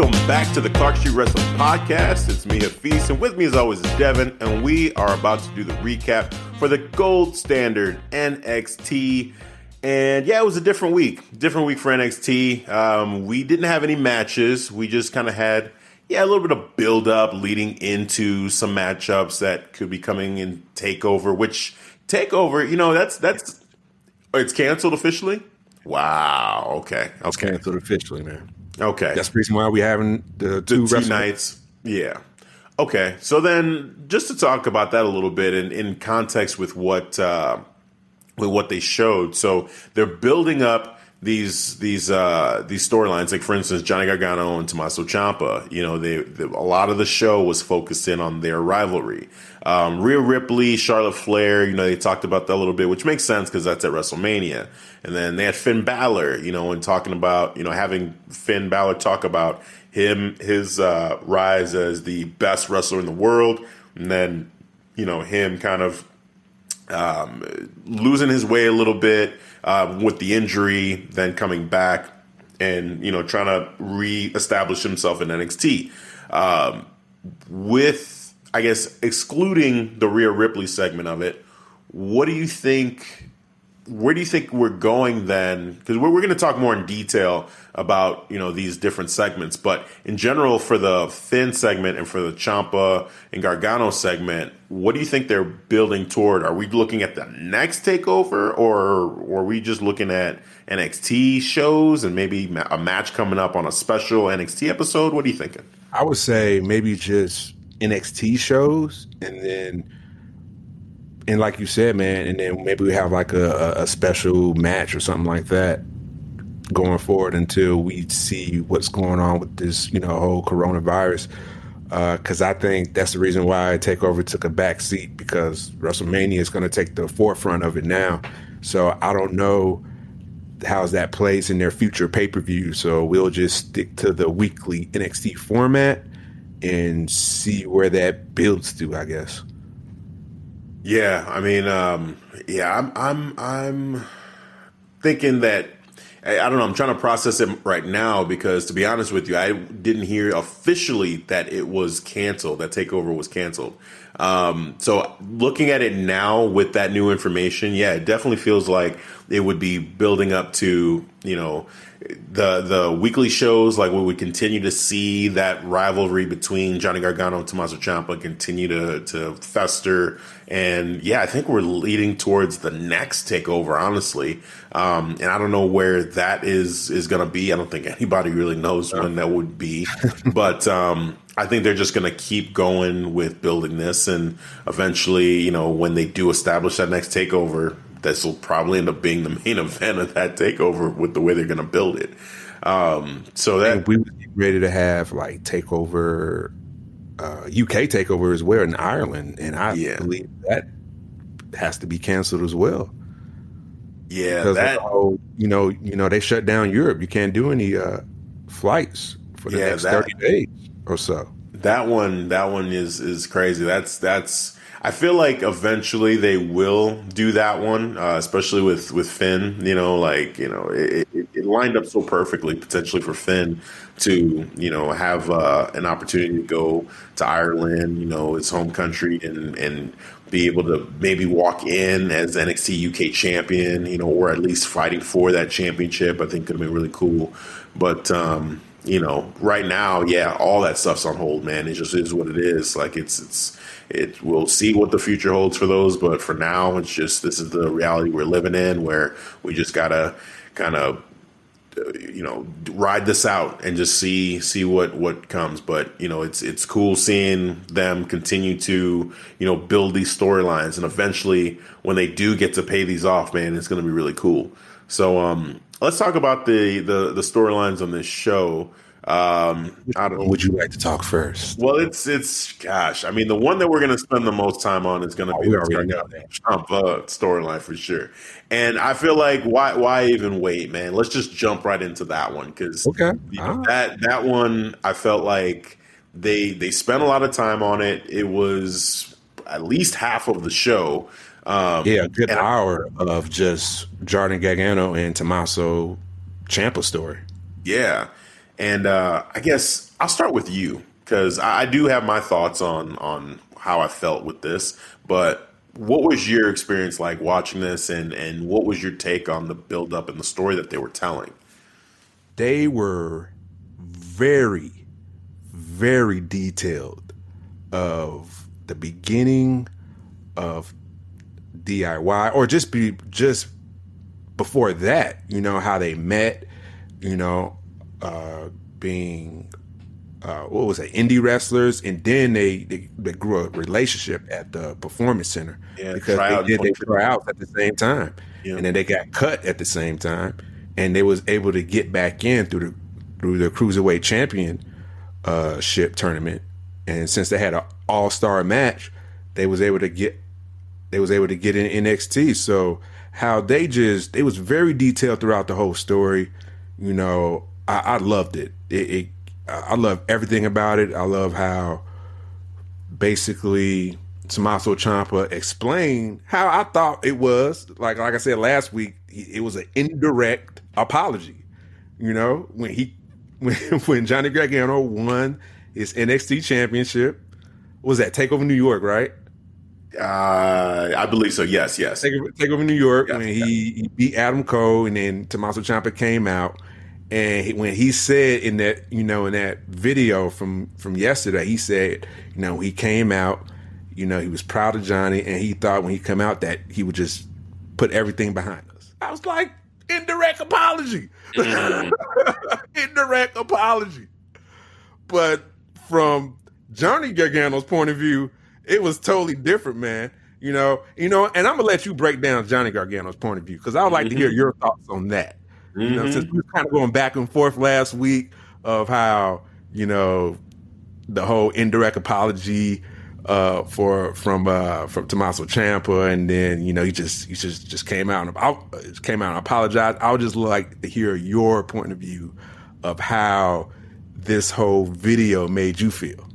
Welcome back to the Clark Street Wrestling Podcast. It's me, Hafiz, and with me as always is Devin, and we are about to do the recap for the gold standard NXT. And yeah, it was a different week. Different week for NXT. Um, we didn't have any matches. We just kind of had, yeah, a little bit of build up leading into some matchups that could be coming in Takeover. Which Takeover, you know, that's that's it's canceled officially. Wow. Okay. It's Okay. canceled officially, man. Okay. That's the reason why we having the two, the two nights. Yeah. Okay. So then, just to talk about that a little bit, in, in context with what uh, with what they showed, so they're building up these these uh, these storylines. Like for instance, Johnny Gargano and Tommaso Ciampa. You know, they, they a lot of the show was focused in on their rivalry. Um, Rhea Ripley, Charlotte Flair. You know, they talked about that a little bit, which makes sense because that's at WrestleMania. And then they had Finn Balor. You know, and talking about you know having Finn Balor talk about him his uh, rise as the best wrestler in the world, and then you know him kind of um, losing his way a little bit um, with the injury, then coming back and you know trying to reestablish himself in NXT. Um, with I guess excluding the Rhea Ripley segment of it, what do you think? Where do you think we're going then? Because we're, we're going to talk more in detail about you know these different segments, but in general for the Finn segment and for the Ciampa and Gargano segment, what do you think they're building toward? Are we looking at the next takeover, or, or are we just looking at NXT shows and maybe ma- a match coming up on a special NXT episode? What are you thinking? I would say maybe just NXT shows, and then, and like you said, man, and then maybe we have like a, a- special match or something like that going forward until we see what's going on with this, you know, whole coronavirus. Uh, because I think that's the reason why Takeover took a back seat because WrestleMania is going to take the forefront of it now. So I don't know how's that plays in their future pay per view. So we'll just stick to the weekly NXT format and see where that builds to, I guess. Yeah, I mean, um, yeah, I'm, I'm, I'm thinking that I I don't know. I'm trying to process it right now because, to be honest with you, I didn't hear officially that it was canceled. That takeover was canceled. Um, so, looking at it now with that new information, yeah, it definitely feels like it would be building up to you know the the weekly shows. Like we would continue to see that rivalry between Johnny Gargano and Tommaso Ciampa continue to to fester. And yeah, I think we're leading towards the next takeover, honestly. Um, and I don't know where that is is going to be. I don't think anybody really knows when that would be. but um, I think they're just going to keep going with building this, and eventually, you know, when they do establish that next takeover, this will probably end up being the main event of that takeover with the way they're going to build it. Um, so that And we would be ready to have like takeover, uh, UK takeover as well in Ireland, and I Yeah. believe that has to be canceled as well. yeah, Because that the whole, you know, you know, they shut down Europe. You can't do any uh, flights for the Yeah, next that- thirty days or so. That one, that one is is crazy. That's that's. I feel like eventually they will do that one, uh, especially with with Finn. You know, like you know, it, it, it lined up so perfectly potentially for Finn to you know have uh, an opportunity to go to Ireland, you know, his home country, and and be able to maybe walk in as NXT UK champion, you know, or at least fighting for that championship. I think could have been really cool, but. um you know, right now, yeah, all that stuff's on hold, man. It just is what it is. Like it's it's it we'll see what the future holds for those. But for now, it's just this is the reality we're living in, where we just gotta kind of you know ride this out and just see see what what comes. But you know it's it's cool seeing them continue to you know build these storylines. And eventually when they do get to pay these off man it's going to be really cool. So um let's talk about the the the storylines on this show um, I don't, know. would you like to talk first? Well, it's it's gosh. I mean, the one that we're going to spend the most time on is going to oh, be the Ciampa storyline for sure. And I feel like why why even wait, man? Let's just jump right into that one because okay. You know, that that one I felt like they they spent a lot of time on it. It was at least half of the show. Um, yeah, a good hour I, of just Johnny Gargano and Tommaso Ciampa story. Yeah. And uh, I guess I'll start with you because I, I do have my thoughts on on how I felt with this. But what was your experience like watching this, and and what was your take on the build up and the story that they were telling? They were very, very detailed of the beginning of DIY, or just be just before that. You know how they met. You know uh, being uh, what was it, indie wrestlers, and then they, they, they grew a relationship at the performance center yeah, because they did their tryouts at the same time, yeah. and then they got cut at the same time, and they was able to get back in through the through the cruiserweight championship uh, tournament, and since they had an all star match, they was able to get they was able to get in NXT. So how they just it was very detailed throughout the whole story. You know, I, I loved it. It, it. I love everything about it. I love how basically Tommaso Ciampa explained how I thought it was. Like like I said last week, it was an indirect apology. You know, when he when when Johnny Gargano won his NXT championship, was that Takeover New York, right? Uh, I believe so. Yes, yes. Takeover, take over New York when he, he, beat Adam Cole, and then Tommaso Ciampa came out and when he said in that, you know, in that video from from yesterday, he said, you know, he came out, you know, he was proud of Johnny, and he thought when he come out that he would just put everything behind us. I was like, indirect apology, mm-hmm. indirect apology. But from Johnny Gargano's point of view, it was totally different, man. You know, you know, and I'm gonna let you break down Johnny Gargano's point of view because I would like mm-hmm. to hear your thoughts on that. Mm-hmm. You know, since we were kind of going back and forth last week of how you know the whole indirect apology uh, for from uh, from Tommaso Ciampa, and then you know he just he just just came out and I, came out and apologized. I would just like to hear your point of view of how this whole video made you feel.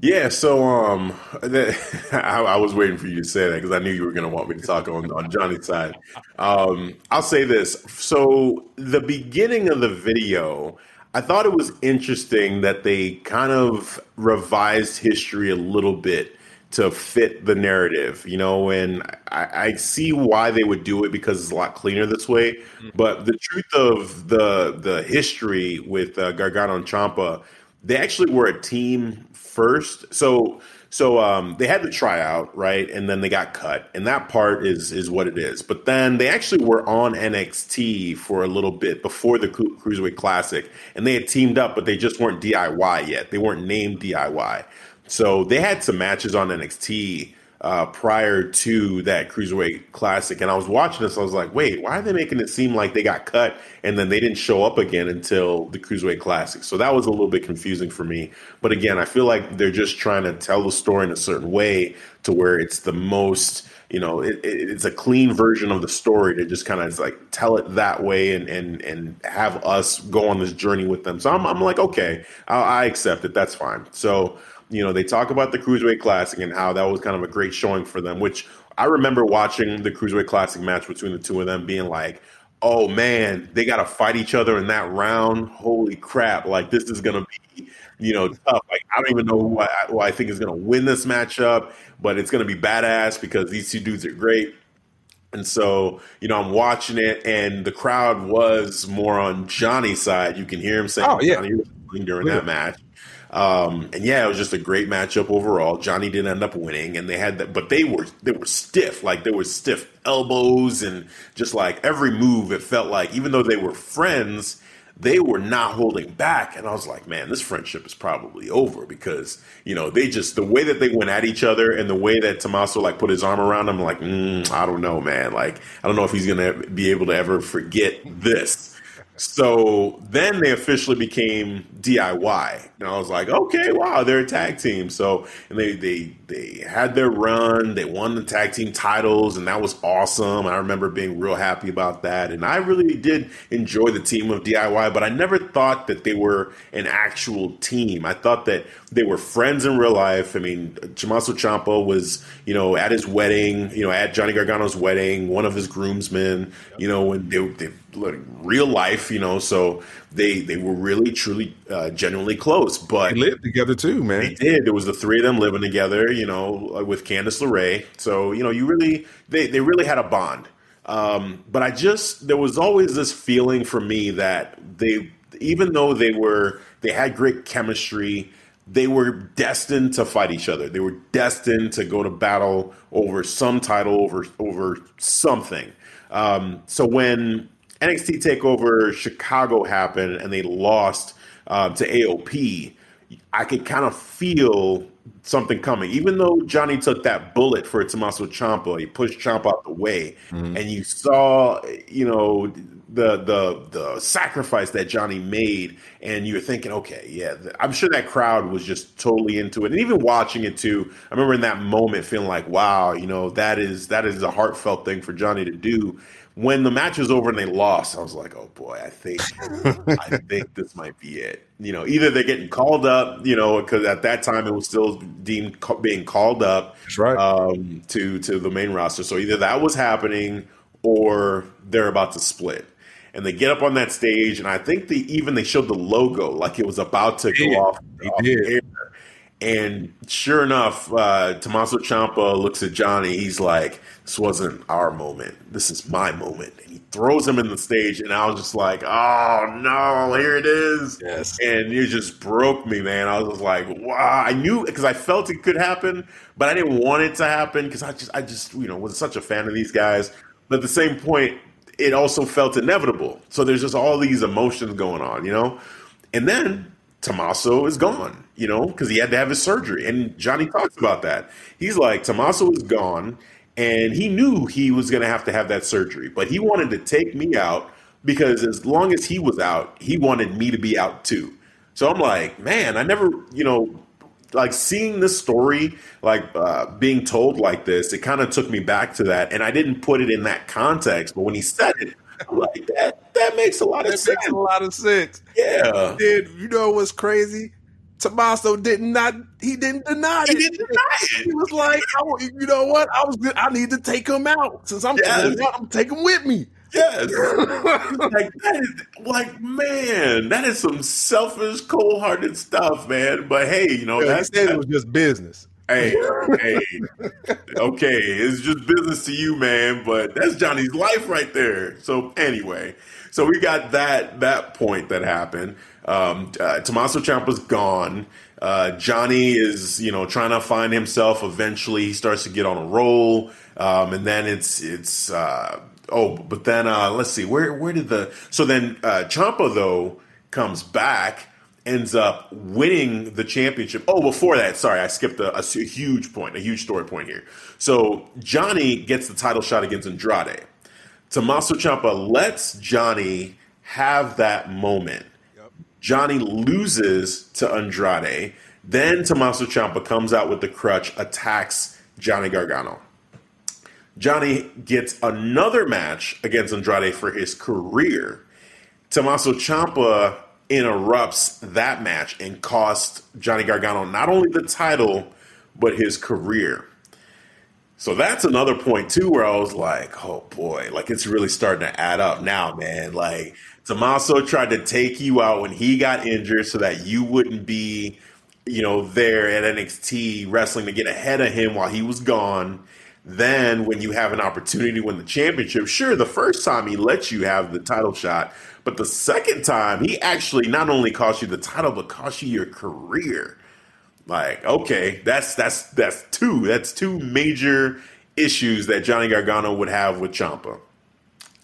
Yeah, so um, I, I, was waiting for you to say that because I knew you were going to want me to talk on on Johnny's side. Um, I'll say this: so the beginning of the video, I thought it was interesting that they kind of revised history a little bit to fit the narrative, you know, and I, I see why they would do it because it's a lot cleaner this way. Mm-hmm. But the truth of the the history with uh, Gargano and Ciampa, they actually were a team first. So so um, they had the tryout, right, and then they got cut, and that part is is what it is. But then they actually were on NXT for a little bit before the Cruiserweight Classic, and they had teamed up, but they just weren't DIY yet. They weren't named DIY, so they had some matches on NXT uh, prior to that cruiserweight classic, and I was watching this. I was like, "Wait, why are they making it seem like they got cut and then they didn't show up again until the cruiserweight classic?" So that was a little bit confusing for me. But again, I feel like they're just trying to tell the story in a certain way to where it's the most, you know, it, it, it's a clean version of the story to just kind of like tell it that way and and and have us go on this journey with them. So I'm I'm like, okay, I, I accept it. That's fine. So you know, they talk about the Cruiserweight Classic and how that was kind of a great showing for them, which I remember watching the Cruiserweight Classic match between the two of them being like, oh man, they got to fight each other in that round. Holy crap. Like, this is going to be, you know, tough. Like, I don't even know who I, who I think is going to win this matchup, but it's going to be badass because these two dudes are great. And so, you know, I'm watching it, and the crowd was more on Johnny's side. You can hear him saying, "Oh yeah," during that match. Um, and yeah, it was just a great matchup overall. Johnny didn't end up winning, and they had that, but they were they were stiff, like there were stiff elbows and just like every move. It felt like even though they were friends, they were not holding back. And I was like, man, this friendship is probably over because, you know, they just, the way that they went at each other and the way that Tommaso like put his arm around him, like, mm, I don't know, man. Like, I don't know if he's going to be able to ever forget this. So then they officially became DIY, and I was like, okay, wow, they're a tag team. So and they they they had their run, they won the tag team titles, and that was awesome. I remember being real happy about that, and I really did enjoy the team of DIY. But I never thought that they were an actual team. I thought that they were friends in real life. I mean, Tommaso Ciampa was, you know, at his wedding, you know, at Johnny Gargano's wedding, one of his groomsmen, you know, when they, they real life, you know, so they they were really truly uh, genuinely close. But they lived together too, man. They did. There was the three of them living together, you know, with Candice LeRae. So you know, you really they they really had a bond. Um, but I just there was always this feeling for me that they even though they were they had great chemistry they were destined to fight each other. They were destined to go to battle over some title, over over something. Um, so when NXT Takeover Chicago happened and they lost uh, to AOP, I could kind of feel something coming. Even though Johnny took that bullet for Tommaso Ciampa, he pushed Ciampa out the way, mm-hmm. and you saw, you know, the the the sacrifice that Johnny made, and you're thinking, okay, yeah, I'm sure that crowd was just totally into it, and even watching it too. I remember in that moment feeling like, wow, you know, that is that is a heartfelt thing for Johnny to do. When the match was over and they lost, I was like, oh boy, I think I think this might be it. You know, either they're getting called up, you know, because at that time it was still deemed being called up, right. um, to to the main roster. So either that was happening or they're about to split and they get up on that stage, and I think they even they showed the logo like it was about to go off, off air. And sure enough, uh, Tommaso Ciampa looks at Johnny. He's like, "This wasn't our moment. This is my moment." And he throws him in the stage, and I was just like, "Oh no, here it is!" Yes. And it just broke me, man. I was just like, "Wow!" I knew because I felt it could happen, but I didn't want it to happen because I just, I just, you know, was such a fan of these guys. But at the same point, it also felt inevitable. So there's just all these emotions going on, you know? And then Tommaso is gone, you know, because he had to have his surgery. And Johnny talks about that. He's like, Tommaso is gone, and he knew he was going to have to have that surgery, but he wanted to take me out because as long as he was out, he wanted me to be out too. So I'm like, man, I never, you know, like seeing this story like uh, being told like this it kind of took me back to that and i didn't put it in that context but when he said it i'm like that that makes a lot that of sense makes a lot of sense yeah Dude, you know what's crazy Tommaso did not. He didn't deny he it. He didn't deny it. He was like, "You know what? I was. I need to take him out since I'm. Yes. I'm taking him with me." Yes. like that is like man, that is some selfish, cold hearted stuff, man. But hey, you know, yeah, that's it was just business. Hey, hey, okay, it's just business to you, man. But that's Johnny's life right there. So anyway, so we got that that point that happened. Um, uh, Tommaso Ciampa's gone. Uh, Johnny is, you know, trying to find himself. Eventually, he starts to get on a roll, um, and then it's it's uh, Oh, but then uh, let's see where where did the so then uh, Ciampa though comes back ends up winning the championship. Oh, before that, sorry, I skipped a, a, huge point, a huge story point here. So Johnny gets the title shot against Andrade. Tommaso Ciampa lets Johnny have that moment. Yep. Johnny loses to Andrade. Then Tommaso Ciampa comes out with the crutch, attacks Johnny Gargano. Johnny gets another match against Andrade for his career. Tommaso Ciampa interrupts that match and costs Johnny Gargano not only the title but his career. So that's another point too, where I was like, "Oh boy, like it's really starting to add up now, man." Like Tommaso tried to take you out when he got injured, so that you wouldn't be, you know, there at NXT wrestling to get ahead of him while he was gone. then when you have an opportunity to win the championship, sure, the first time he lets you have the title shot, but the second time he actually not only cost you the title, but cost you your career. Like, okay, that's that's that's two. That's two major issues that Johnny Gargano would have with Ciampa.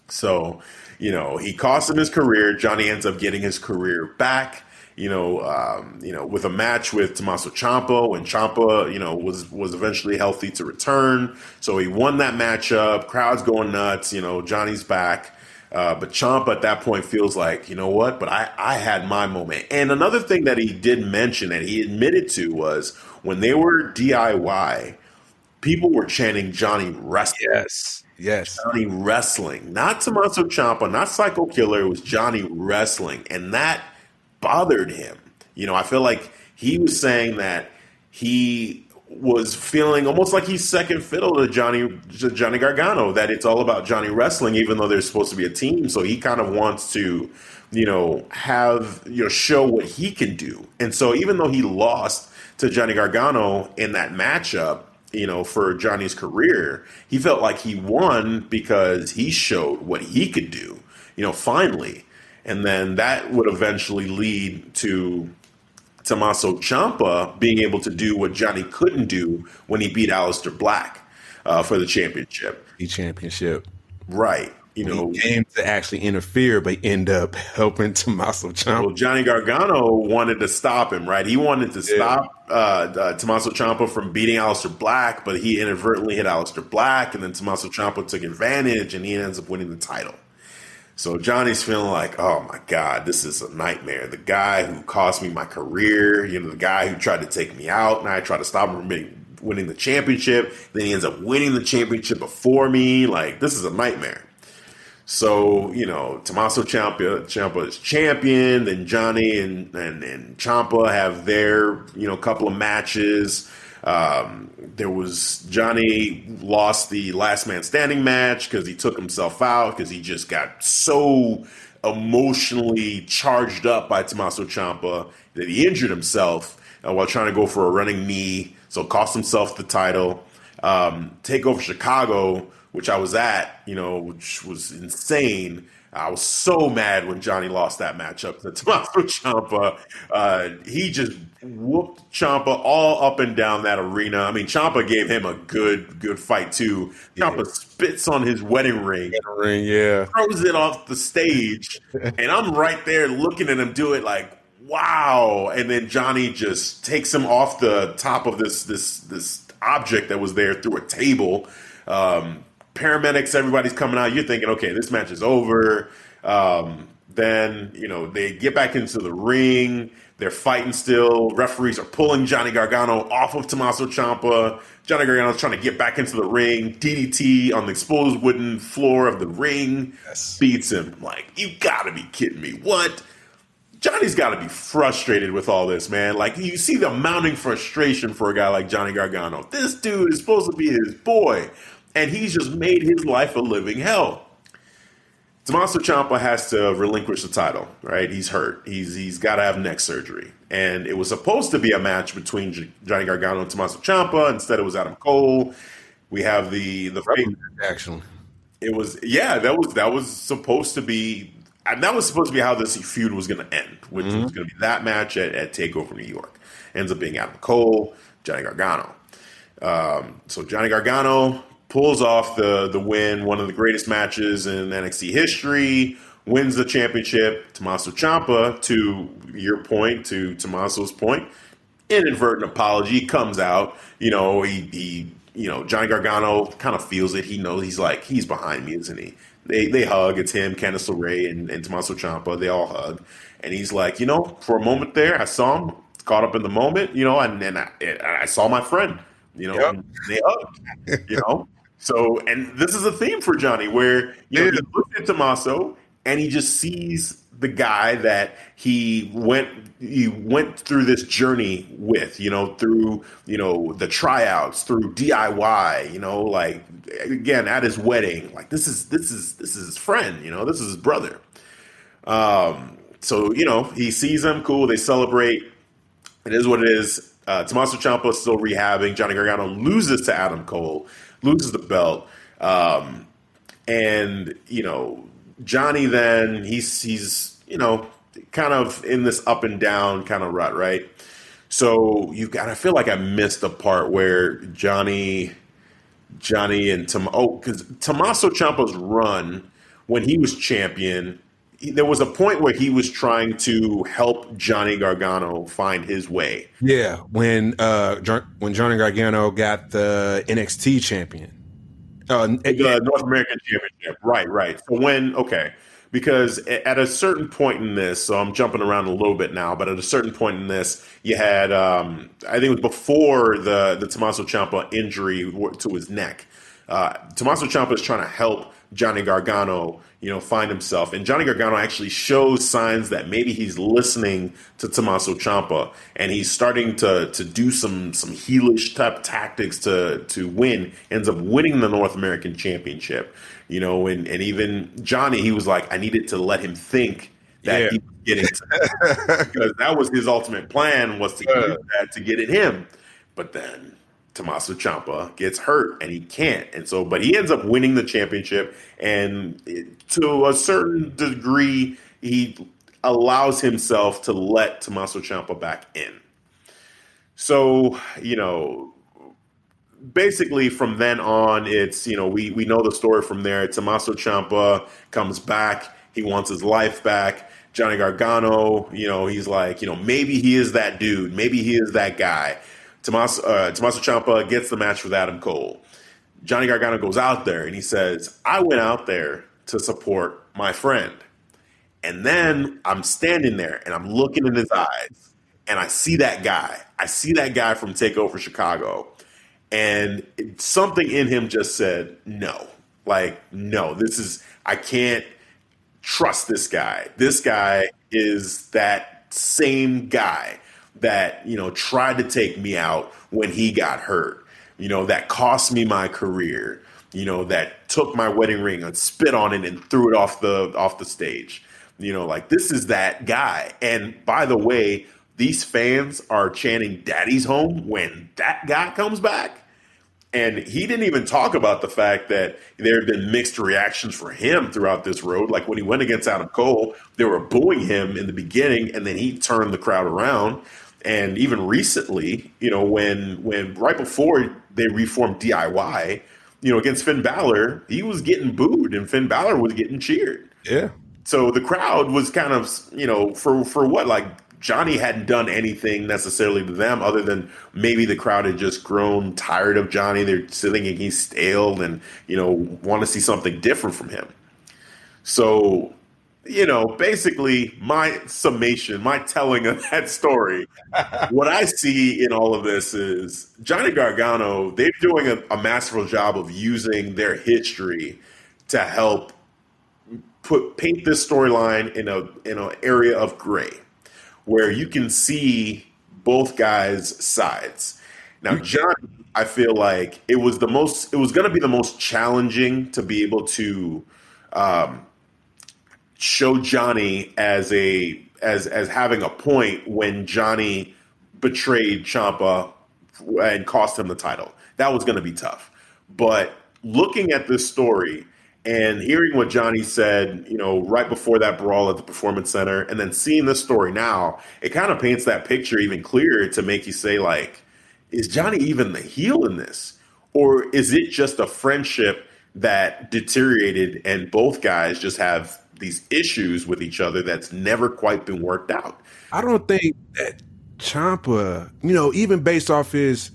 So, you know, he cost him his career. Johnny ends up getting his career back you know, um, you know, with a match with Tommaso Ciampa when Ciampa, you know, was was eventually healthy to return. So he won that matchup. Crowd's going nuts. You know, Johnny's back. Uh, but Ciampa at that point feels like, you know what? But I, I had my moment. And another thing that he did mention and he admitted to was when they were DIY, people were chanting Johnny Wrestling. Yes. Yes. Johnny Wrestling. Not Tommaso Ciampa, not Psycho Killer. It was Johnny Wrestling. And that – bothered him. You know, I feel like he was saying that he was feeling almost like he's second fiddle to Johnny to Johnny Gargano. That it's all about Johnny wrestling, even though there's supposed to be a team. So he kind of wants to, you know, have you know show what he can do. And so even though he lost to Johnny Gargano in that matchup, you know, for Johnny's career, he felt like he won because he showed what he could do. You know, finally and then that would eventually lead to Tommaso Ciampa being able to do what Johnny couldn't do when he beat Aleister Black uh, for the championship. The championship, right? You know, came to actually interfere, but end up helping Tommaso Ciampa. Well, Johnny Gargano wanted to stop him, right? He wanted to yeah. stop uh, uh, Tommaso Ciampa from beating Aleister Black, but he inadvertently hit Aleister Black, and then Tommaso Ciampa took advantage, and he ends up winning the title. So Johnny's feeling like, oh my God, this is a nightmare. The guy who cost me my career, you know, the guy who tried to take me out, and I tried to stop him from winning the championship. Then he ends up winning the championship before me. Like, this is a nightmare. So, you know, Tommaso Ciampa, Ciampa is champion. Then Johnny and, and, and Ciampa have their, you know, couple of matches. Um, there was Johnny lost the last man standing match because he took himself out because he just got so emotionally charged up by Tommaso Ciampa that he injured himself uh, while trying to go for a running knee, so cost himself the title. Um, Takeover Chicago, which I was at, you know, which was insane. I was so mad when Johnny lost that matchup to Tommaso Ciampa. Uh, he just whooped Ciampa all up and down that arena. I mean, Ciampa gave him a good, good fight too. Ciampa yeah. spits on his wedding ring, ring, yeah, throws it off the stage, and I'm right there looking at him do it, like, wow. And then Johnny just takes him off the top of this this this object that was there through a table. Um, paramedics, everybody's coming out. You're thinking, okay, this match is over. Um, then you know they get back into the ring. They're fighting still. Referees are pulling Johnny Gargano off of Tommaso Ciampa. Johnny Gargano's trying to get back into the ring. DDT on the exposed wooden floor of the ring yes. beats him. Like you gotta be kidding me! What? Johnny's got to be frustrated with all this, man. Like you see the mounting frustration for a guy like Johnny Gargano. This dude is supposed to be his boy and he's just made his life a living hell. Tommaso Ciampa has to relinquish the title, right? He's hurt. He's he's got to have neck surgery, and it was supposed to be a match between Johnny Gargano and Tommaso Ciampa. Instead, it was Adam Cole. We have the the actually. It was yeah, that was that was supposed to be and that was supposed to be how this feud was going to end, which mm-hmm. was going to be that match at, at Takeover New York. Ends up being Adam Cole, Johnny Gargano. Um, so Johnny Gargano pulls off the the win, one of the greatest matches in NXT history, wins the championship. Tommaso Ciampa, to your point, to Tommaso's point, inadvertent apology comes out. You know, he, he you know, Johnny Gargano kind of feels it. He knows he's like he's behind me, isn't he? They they hug. It's him, Candice LeRae, and, and Tommaso Ciampa. They all hug, and he's like, you know, for a moment there, I saw him caught up in the moment, you know, and then I, I saw my friend, you know, yep. they hugged, you know. So, and this is a theme for Johnny where you know, he looks at Tommaso and he just sees the guy that he went he went through this journey with, you know, through you know the tryouts, through DIY, you know, like again at his wedding, like this is this is this is his friend, you know, this is his brother. Um, so you know he sees him, cool. They celebrate. It is what it is. Uh, Tommaso Ciampa is still rehabbing. Johnny Gargano loses to Adam Cole, loses the belt, um, and you know Johnny. Then he's he's you know kind of in this up and down kind of rut, right? So you got. I feel like I missed the part where Johnny, Johnny and Tom. Oh, because Tommaso Ciampa's run when he was champion there was a point where he was trying to help Johnny Gargano find his way. Yeah, when uh when Johnny Gargano got the NXT champion, uh, the North American Championship. Right, right. So when okay, because at a certain point in this, so I'm jumping around a little bit now, but at a certain point in this, you had um, I think it was before the the Tommaso Ciampa injury to his neck. Uh, Tommaso Ciampa is trying to help Johnny Gargano, you know, find himself. And Johnny Gargano actually shows signs that maybe he's listening to Tommaso Ciampa and he's starting to to do some some heelish type tactics to to win. Ends up winning the North American Championship, you know. And and even Johnny, he was like, I needed to let him think that yeah. he was getting to because that was his ultimate plan was to uh, that to get at him. But then Tommaso Ciampa gets hurt and he can't. And so, but he ends up winning the championship. And to a certain degree, he allows himself to let Tommaso Ciampa back in. So, you know, basically from then on, it's, you know, we, we know the story from there. Tommaso Ciampa comes back. He wants his life back. Johnny Gargano, you know, he's like, you know, maybe he is that dude. Maybe he is that guy. Tommaso, uh, Tommaso Ciampa gets the match with Adam Cole. Johnny Gargano goes out there and he says, I went out there to support my friend. And then I'm standing there and I'm looking in his eyes and I see that guy. I see that guy from Takeover Chicago. And it, something in him just said, no. Like, no, this is, I can't trust this guy. This guy is that same guy that you know tried to take me out when he got hurt. You know that cost me my career. You know that took my wedding ring and spit on it and threw it off the off the stage. You know like this is that guy. And by the way these fans are chanting daddy's home when that guy comes back. And he didn't even talk about the fact that there have been mixed reactions for him throughout this road. Like when he went against Adam Cole, they were booing him in the beginning, and then he turned the crowd around and even recently, you know, when when right before they reformed DIY, you know, against Finn Balor, he was getting booed and Finn Balor was getting cheered. Yeah. So the crowd was kind of, you know, for for what like Johnny hadn't done anything necessarily to them other than maybe the crowd had just grown tired of Johnny. They're thinking he's stale and, you know, want to see something different from him. So you know, basically my summation, my telling of that story, what I see in all of this is Johnny Gargano, they're doing a, a masterful job of using their history to help put paint this storyline in a in an area of gray where you can see both guys' sides. Now, Johnny, I feel like it was the most it was gonna be the most challenging to be able to um, show Johnny as a as as having a point when Johnny betrayed Ciampa and cost him the title. That was going to be tough. But looking at this story and hearing what Johnny said, you know, right before that brawl at the Performance Center, and then seeing this story now, it kind of paints that picture even clearer to make you say, like, is Johnny even the heel in this? Or is it just a friendship that deteriorated and both guys just have these issues with each other that's never quite been worked out. I don't think that Ciampa, you know, even based off his,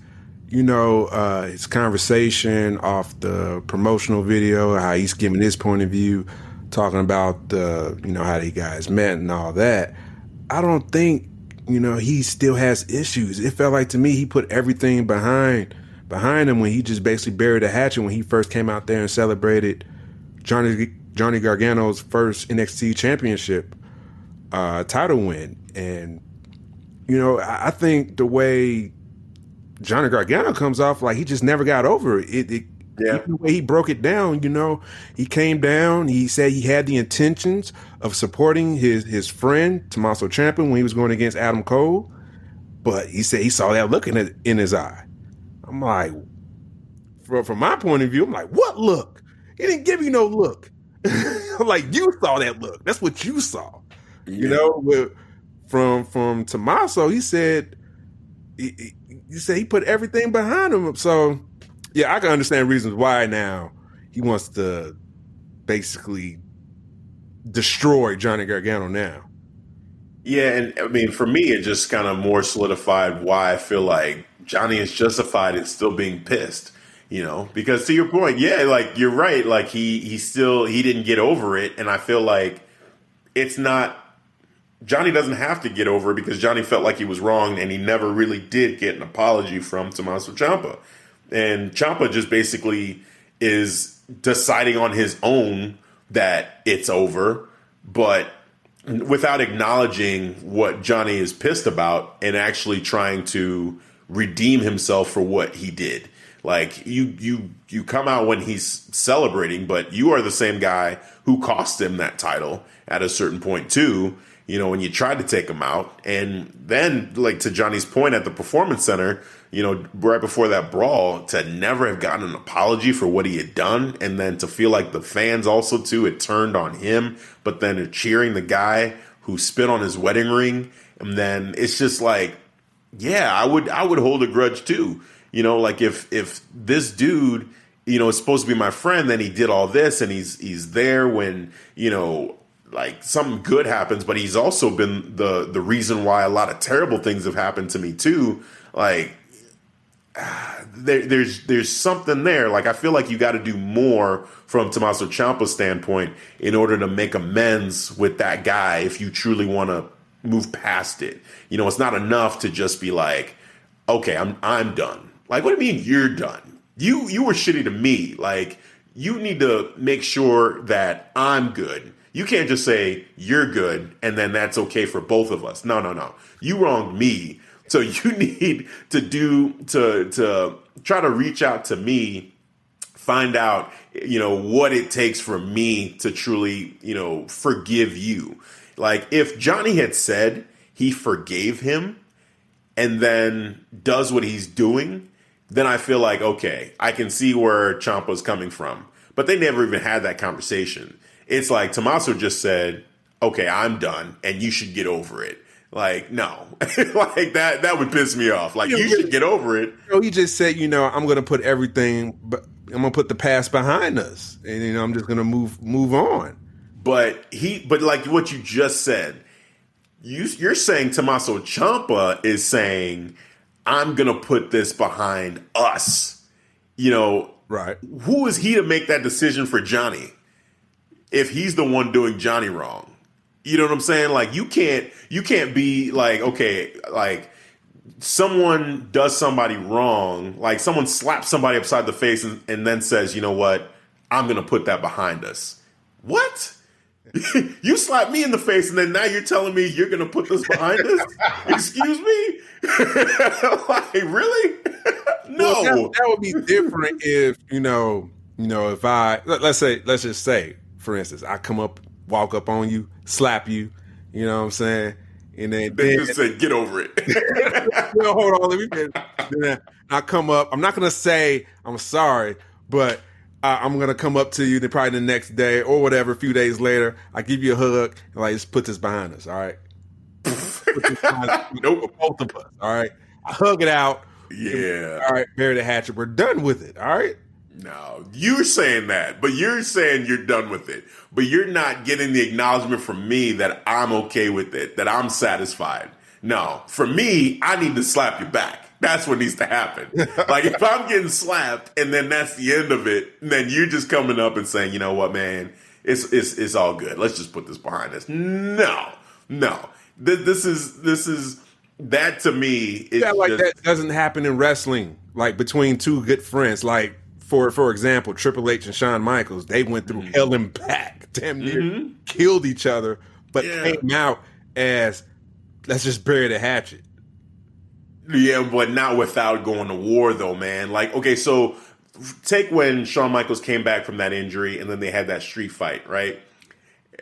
you know, uh, his conversation off the promotional video, how he's giving his point of view, talking about the, you know, how the guys met and all that. I don't think, you know, he still has issues. It felt like to me he put everything behind behind him when he just basically buried the hatchet when he first came out there and celebrated Johnny Johnny Gargano's first NXT championship uh, title win. And, you know, I, I, think the way Johnny Gargano comes off, like he just never got over it. it, it yeah. the way he broke it down, you know, he came down, he said he had the intentions of supporting his, his friend, Tommaso Ciampa, when he was going against Adam Cole. but he said he saw that look in his, in his eye. I'm like, from, from my point of view, I'm like, what look? He didn't give you no look. like you saw that look. That's what you saw. Yeah. You know, with, from from Tommaso, he said he, he said he put everything behind him. So yeah, I can understand reasons why now he wants to basically destroy Johnny Gargano now. Yeah, and I mean, for me, it just kind of more solidified why I feel like Johnny is justified in still being pissed. You know, because to your point, yeah, like you're right. Like he he still he didn't get over it, and I feel like it's not Johnny doesn't have to get over it because Johnny felt like he was wrong, and he never really did get an apology from Tommaso Ciampa. And Ciampa just basically is deciding on his own that it's over, but without acknowledging what Johnny is pissed about and actually trying to redeem himself for what he did. Like you you you come out when he's celebrating, but you are the same guy who cost him that title at a certain point too. You know, when you tried to take him out. And then like to Johnny's point at the performance center, you know, right before that brawl, to never have gotten an apology for what he had done, and then to feel like the fans also too had turned on him, but then cheering the guy who spit on his wedding ring, and then it's just like, yeah, I would I would hold a grudge too. You know, like if if this dude, you know, is supposed to be my friend, then he did all this, and he's he's there when you know like something good happens, but he's also been the the reason why a lot of terrible things have happened to me too. Like there, there's there's something there. Like I feel like you got to do more from Tommaso Ciampa's standpoint in order to make amends with that guy if you truly want to move past it. You know, it's not enough to just be like, okay, I'm I'm done. Like, what do you mean you're done? You you were shitty to me. Like, you need to make sure that I'm good. You can't just say you're good and then that's okay for both of us. No, no, no. You wronged me so you need to do to to try to reach out to me, find out you know what it takes for me to truly you know forgive you. Like if Johnny had said he forgave him and then does what he's doing, then I feel like okay, I can see where Ciampa's coming from. But they never even had that conversation. It's like Tommaso just said, "Okay, I'm done, and you should get over it." Like, no, like that, that would piss me off. Like, you, you should get over it. You know, he just said, you know, I'm going to put everything, but I'm going to put the past behind us, and you know, I'm just going to move, move on. But he, but like what you just said, you, you're saying Tommaso Ciampa is saying, I'm to put this behind us. You know, right? Who is he to make that decision for Johnny? If he's the one doing Johnny wrong, you know what I'm saying? Like you can't you can't be like okay, like someone does somebody wrong, like someone slaps somebody upside the face and, and then says, "You know what? I'm to put that behind us." What? you slapped me in the face and then now you're telling me you're going to put this behind us? Excuse me? like really? no. Well, that, that would be different if, you know, you know, if I let, let's say let's just say for instance, I come up walk up on you, slap you. You know what I'm saying? And then, they just say, "Get over it." well, hold on, let me. Then I come up. I'm not gonna say I'm sorry, but I, am gonna come up to you. Probably the next day or whatever, a few days later, I give you a hug and like just put this behind us. All right. nope. Both of us. All right. I hug it out. Yeah. All right. Bury the hatchet. We're done with it. All right. No, you're saying that, but you're saying you're done with it. But you're not getting the acknowledgement from me that I'm okay with it, that I'm satisfied. No, for me, I need to slap you back. That's what needs to happen. like if I'm getting slapped and then that's the end of it, then you're just coming up and saying, you know what, man, it's it's it's all good. Let's just put this behind us. No, no. This, is this is that to me. yeah, like just, that doesn't happen in wrestling. Like between two good friends, like for for example, Triple H and Shawn Michaels, they went through mm-hmm. hell and back, damn near mm-hmm. killed each other, but yeah. came out as let's just bury the hatchet. Yeah, but not without going to war, though, man. Like, okay, so take when Shawn Michaels came back from that injury, and then they had that street fight, right?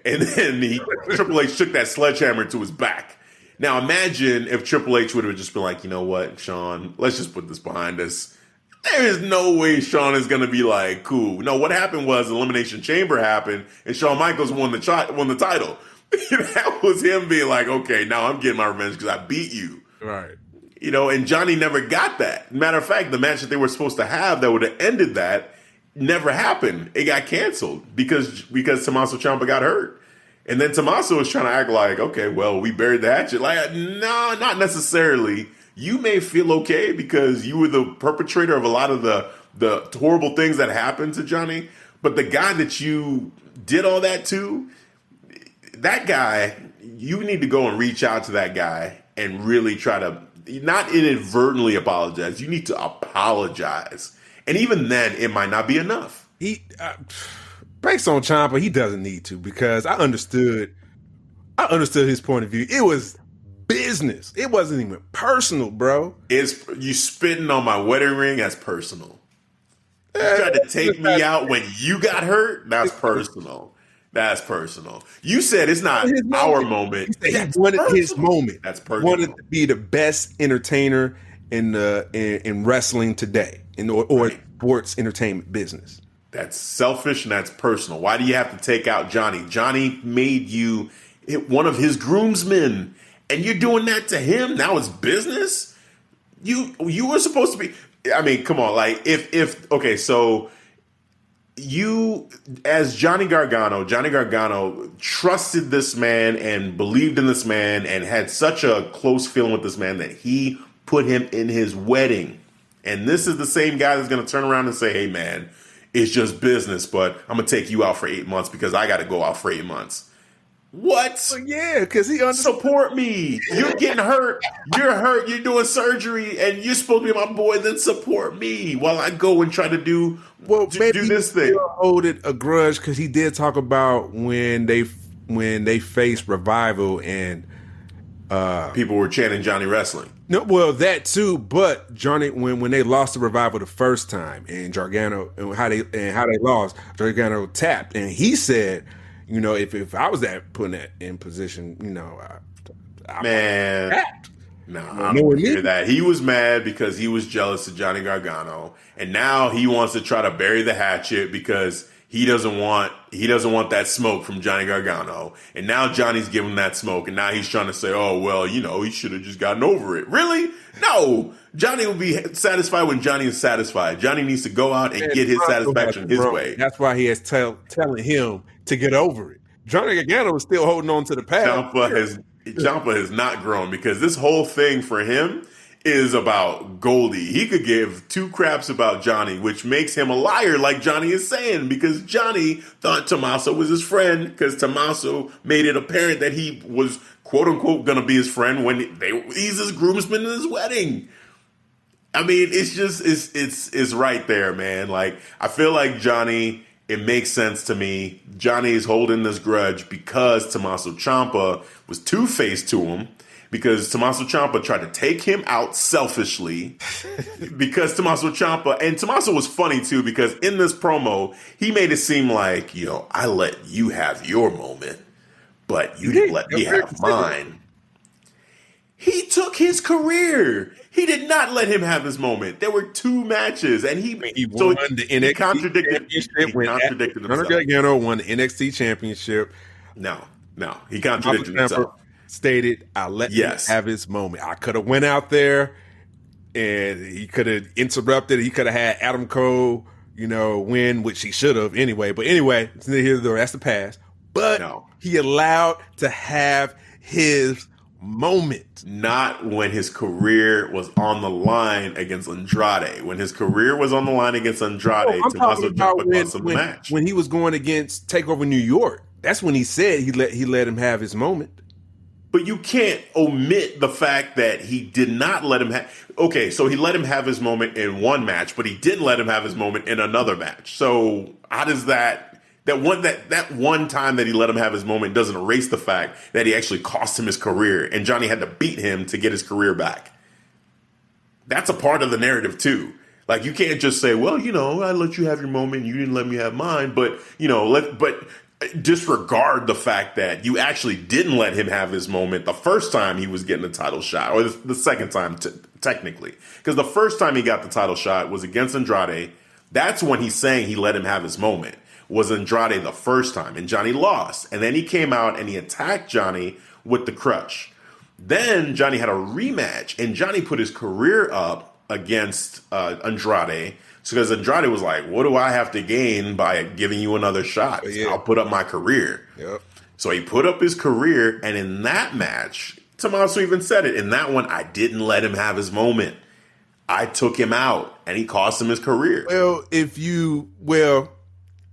And then he Triple H took that sledgehammer to his back. Now imagine if Triple H would have just been like, you know what, Shawn, let's just put this behind us. There is no way Shawn is going to be like, cool. No, what happened was Elimination Chamber happened, and Shawn Michaels won the chi- won the title. that was him being like, okay, now I'm getting my revenge because I beat you. Right. You know, and Johnny never got that. Matter of fact, the match that they were supposed to have that would have ended that never happened. It got canceled because because Tommaso Ciampa got hurt. And then Tommaso was trying to act like, okay, well, we buried the hatchet. Like, no, not necessarily. You may feel okay because you were the perpetrator of a lot of the the horrible things that happened to Johnny, but the guy that you did all that to, that guy, you need to go and reach out to that guy and really try to not inadvertently apologize. You need to apologize. And even then, it might not be enough. He, uh, based on Ciampa, he doesn't need to because I understood, I understood his point of view. It was business. It wasn't even personal, bro. Is you spitting on my wedding ring? That's personal. You tried to take me out when you got hurt. That's personal. That's personal. You said it's not His our moment. He That's wanted his moment. That's personal. Wanted to be the best entertainer in the in, in wrestling today, in or, or Right. sports entertainment business. That's selfish and that's personal. Why do you have to take out Johnny? Johnny made you one of his groomsmen, and you're doing that to him. Now it's business. You you were supposed to be. I mean, come on. Like if if okay, so you as Johnny Gargano, Johnny Gargano trusted this man and believed in this man and had such a close feeling with this man that he put him in his wedding. And this is the same guy that's going to turn around and say, "Hey man, it's just business, but I'm going to take you out for 8 months because I got to go out for 8 months." What? Yeah, because he understood. Support me. You're getting hurt. You're hurt. You're doing surgery, and you're supposed to be my boy. Then support me while I go and try to do well, to maybe do this thing. hold it a grudge because he did talk about when they when they faced revival and uh, People were chanting Johnny Wrestling. no, well that too. But Johnny when when they lost the revival the first time and Gargano and how they and how they lost, Gargano tapped and he said, you know, if if I was that putting that in position, you know, I, I Man, no, No, I no, don't it hear that. He was mad because he was jealous of Johnny Gargano, and now he wants to try to bury the hatchet because he doesn't want he doesn't want that smoke from Johnny Gargano. And now Johnny's giving that smoke, and now he's trying to say, "Oh well, you know, he should have just gotten over it." Really? No. Johnny will be satisfied when Johnny is satisfied. Johnny needs to go out and get his satisfaction his Bro, way. That's why he has tell, telling him to get over it. Johnny Gargano is still holding on to the past. Ciampa has Ciampa has not grown because this whole thing for him is about Goldie. He could give two craps about Johnny, which makes him a liar, like Johnny is saying, because Johnny thought Tommaso was his friend because Tommaso made it apparent that he was quote unquote going to be his friend when they he's his groomsman in his wedding. I mean, it's just it's it's it's right there, man. Like I feel like Johnny, it makes sense to me. Johnny is holding this grudge because Tommaso Ciampa was two faced to him. Because Tommaso Ciampa tried to take him out selfishly. because Tommaso Ciampa and Tommaso was funny too. Because in this promo, he made it seem like you know I let you have your moment, but you didn't let me have mine. He took his career. He did not let him have his moment. There were two matches, and he He so won the NXT he contradicted. championship He contradicted himself. Gargano won the NXT championship. No, no, he contradicted himself. stated, "I let Yes. him have his moment. I could have went out there, and he could have interrupted. He could have had Adam Cole, you know, win, which he should have anyway. But anyway, it's neither here nor. That's the past. But No. he allowed to have his moment. Not when his career was on the line against Andrade. When his career was on the line against Andrade, Oh, Tommaso Ciampa when, when, match. when he was going against Takeover New York. That's when he said he let he let him have his moment. But you can't omit the fact that he did not let him have. Okay, so he let him have his moment in one match, but he didn't let him have his moment in another match. So how does that that one that that one time that he let him have his moment doesn't erase the fact that he actually cost him his career, and Johnny had to beat him to get his career back. That's a part of the narrative too. Like you can't just say, "Well, you know, I let you have your moment, you didn't let me have mine," but you know, let but uh, disregard the fact that you actually didn't let him have his moment the first time he was getting a title shot, or the, the second time, t- technically. Because the first time he got the title shot was against Andrade. That's when he's saying he let him have his moment. Was Andrade the first time, and Johnny lost. And then he came out and he attacked Johnny with the crutch. Then Johnny had a rematch, and Johnny put his career up against uh, Andrade So because Andrade was like, "What do I have to gain by giving you another shot? Yeah. I'll put up my career." Yep. So he put up his career, and in that match, Tommaso even said it. In that one, I didn't let him have his moment. I took him out, and he cost him his career. Well, if you well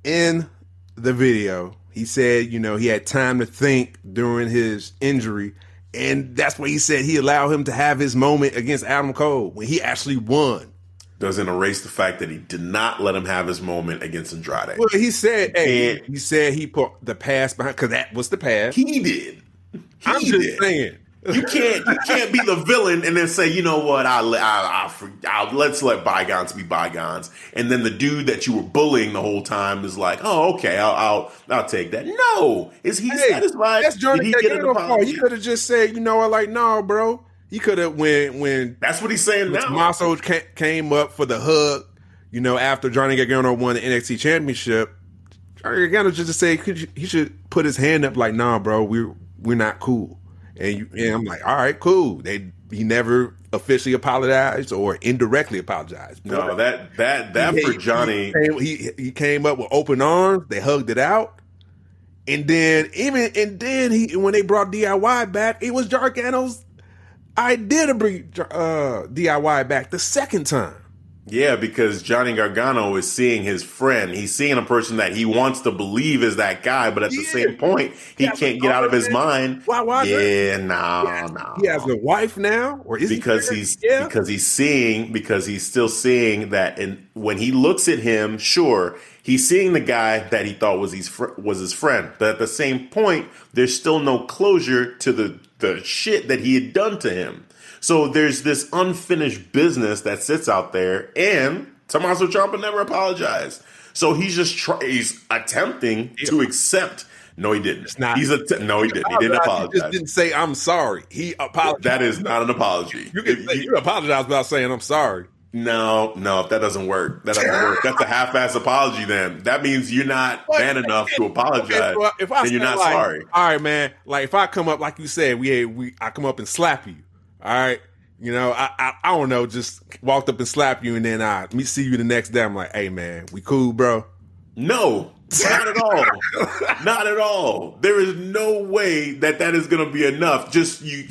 in the video, he said, you know, he had time to think during his injury, and that's why he said he allowed him to have his moment against Adam Cole when he actually won. Doesn't erase the fact that he did not let him have his moment against Andrade. Well, he said, hey, he said he put the past behind because that was the past. he did. He I'm just did. saying. You can't you can't be the villain and then say, you know what, I'll, I'll, I'll, I'll let's let bygones be bygones. And then the dude that you were bullying the whole time is like, oh, okay, I'll I'll, I'll take that. No, is he Hey, satisfied? that's Johnny Did he get an He could have just said, you know what, like, no, bro. He could have when when That's what he's saying now. Tommaso came up for the hug, you know, after Johnny Gargano won the NXT Championship. Johnny Gargano just say could you, he should put his hand up, like, nah, bro, we're we're not cool. And, you, and I'm like, all right, cool. They he never officially apologized or indirectly apologized. No, that that that He- for Johnny. came, he he came up with open arms. They hugged it out, and then even and then he when they brought DIY back, it was Gargano's idea to bring uh, DIY back the second time. Yeah, because Johnny Gargano is seeing his friend. He's seeing a person that he wants to believe is that guy, but at the same point, he Yeah, can't get out of his mind. Why- why? Yeah, no, no. He has a wife now, or is because he? he's yeah. because he's seeing because he's still seeing that and when he looks at him sure he's seeing the guy that he thought was his fr- was his friend but at the same point there's still no closure to the the shit that he had done to him so there's this unfinished business that sits out there and Tommaso Ciampa never apologized so he's just try- he's attempting to accept no he didn't not- he's a no he didn't he didn't He apologize just didn't say I'm sorry. He apologized. that is not an apology you can If say, you- you apologize without saying I'm sorry. No, no, if that doesn't work. That doesn't work. That's a half-ass apology. Then that means you're not man enough to apologize. Okay, so if I then you're not like, sorry. All right, man. Like if I come up, like you said, we we I come up and slap you. All right. You know, I, I I don't know, just walked up and slapped you, and then I me see you the next day. I'm like, hey man, we cool, bro. No, not at all. not at all. There is no way that that is going to be enough. Just you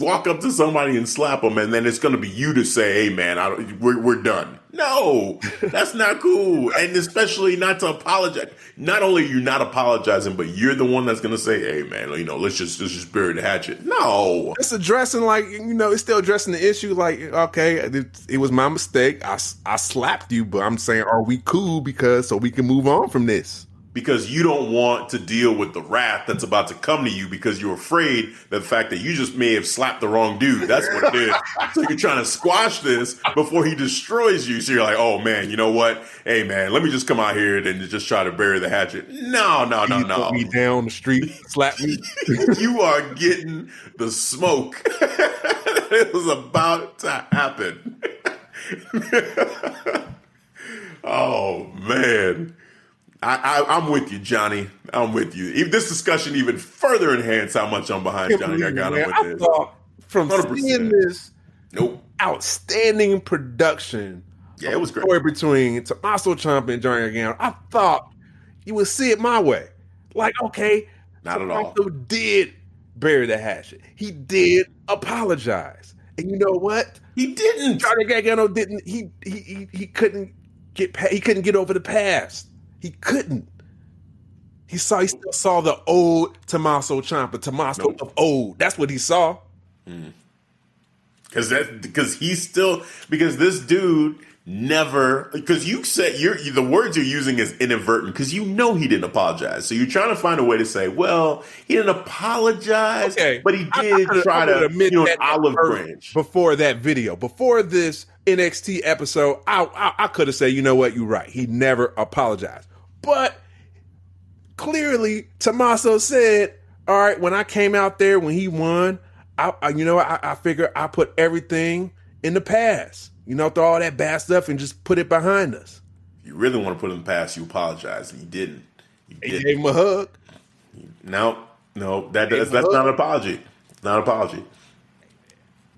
walk up to somebody and slap them, and then it's going to be you to say, "Hey, man, I we're we're done." No, that's not cool, and especially not to apologize. Not only are you not apologizing, but you're the one that's going to say, "Hey, man, you know, let's just let's just bury the hatchet." No, It's addressing like you know, it's still addressing the issue. Like, okay, it, it was my mistake. I, I slapped you, but I'm saying, are we cool because so we can move on from this? Because you don't want to deal with the wrath that's about to come to you because you're afraid that the fact that you just may have slapped the wrong dude. That's what it is. so you're trying to squash this before he destroys you. So you're like, oh man, you know what? Hey man, let me just come out here and just try to bury the hatchet. No, no, no, You no. put me down the street, slap me. you are getting the smoke. it was about to happen. oh man. I, I, I'm with you, Johnny. I'm with you. If this discussion even further enhance how much I'm behind Johnny Gargano with I this. thought from 100%. seeing this Nope. outstanding production Yeah, it was great. story between Tommaso Ciampa and Johnny Gargano, I thought you would see it my way. Like, okay, Not at all. Tommaso did bury the hatchet. He did apologize, and you know what? He didn't. Johnny Gargano didn't. He he he, he couldn't get pa- he couldn't get over the past. He couldn't. He saw he still saw the old Tommaso Ciampa, Tommaso Nope. of old. That's what he saw. Hmm. Because that because he's still because this dude never because you said you're the words you're using is inadvertent because you know he didn't apologize. So you're trying to find a way to say, well, he didn't apologize, Okay, but he I- I did try I could've to admitted you know an olive branch. before that video, before this NXT episode. I I, I could have said, you know what, you're right. He never apologized, but clearly Tommaso said, "All right, when I came out there when he won, I, I you know I, I figure I put everything in the past. You know, throw all that bad stuff and just put it behind us." If you really want to put it in the past, you apologize, and you didn't. You He didn't. gave him a hug. No, no, that, that's, that's not an apology. Not an apology.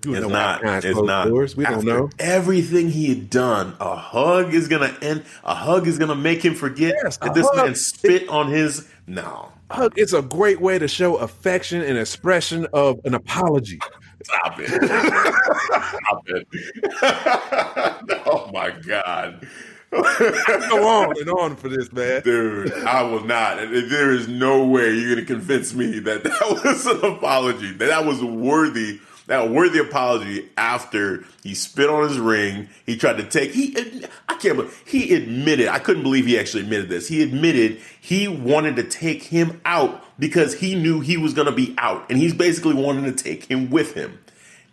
You It's know not. It's not. doors. We don't know. everything he had done. A hug is gonna end. A hug is gonna make him forget Yes, that this hug. man spit on his. No, Hug. It's a great way to show affection and expression of an apology. stop it. stop it. oh my god. Go on and on for this, man. Dude, I will not. And There is no way you're going to convince me that that was an apology. That that was worthy. That worthy apology after he spit on his ring. He tried to take. He. I can't believe he admitted. I couldn't believe he actually admitted this. He admitted he wanted to take him out because he knew he was going to be out, and he's basically wanting to take him with him.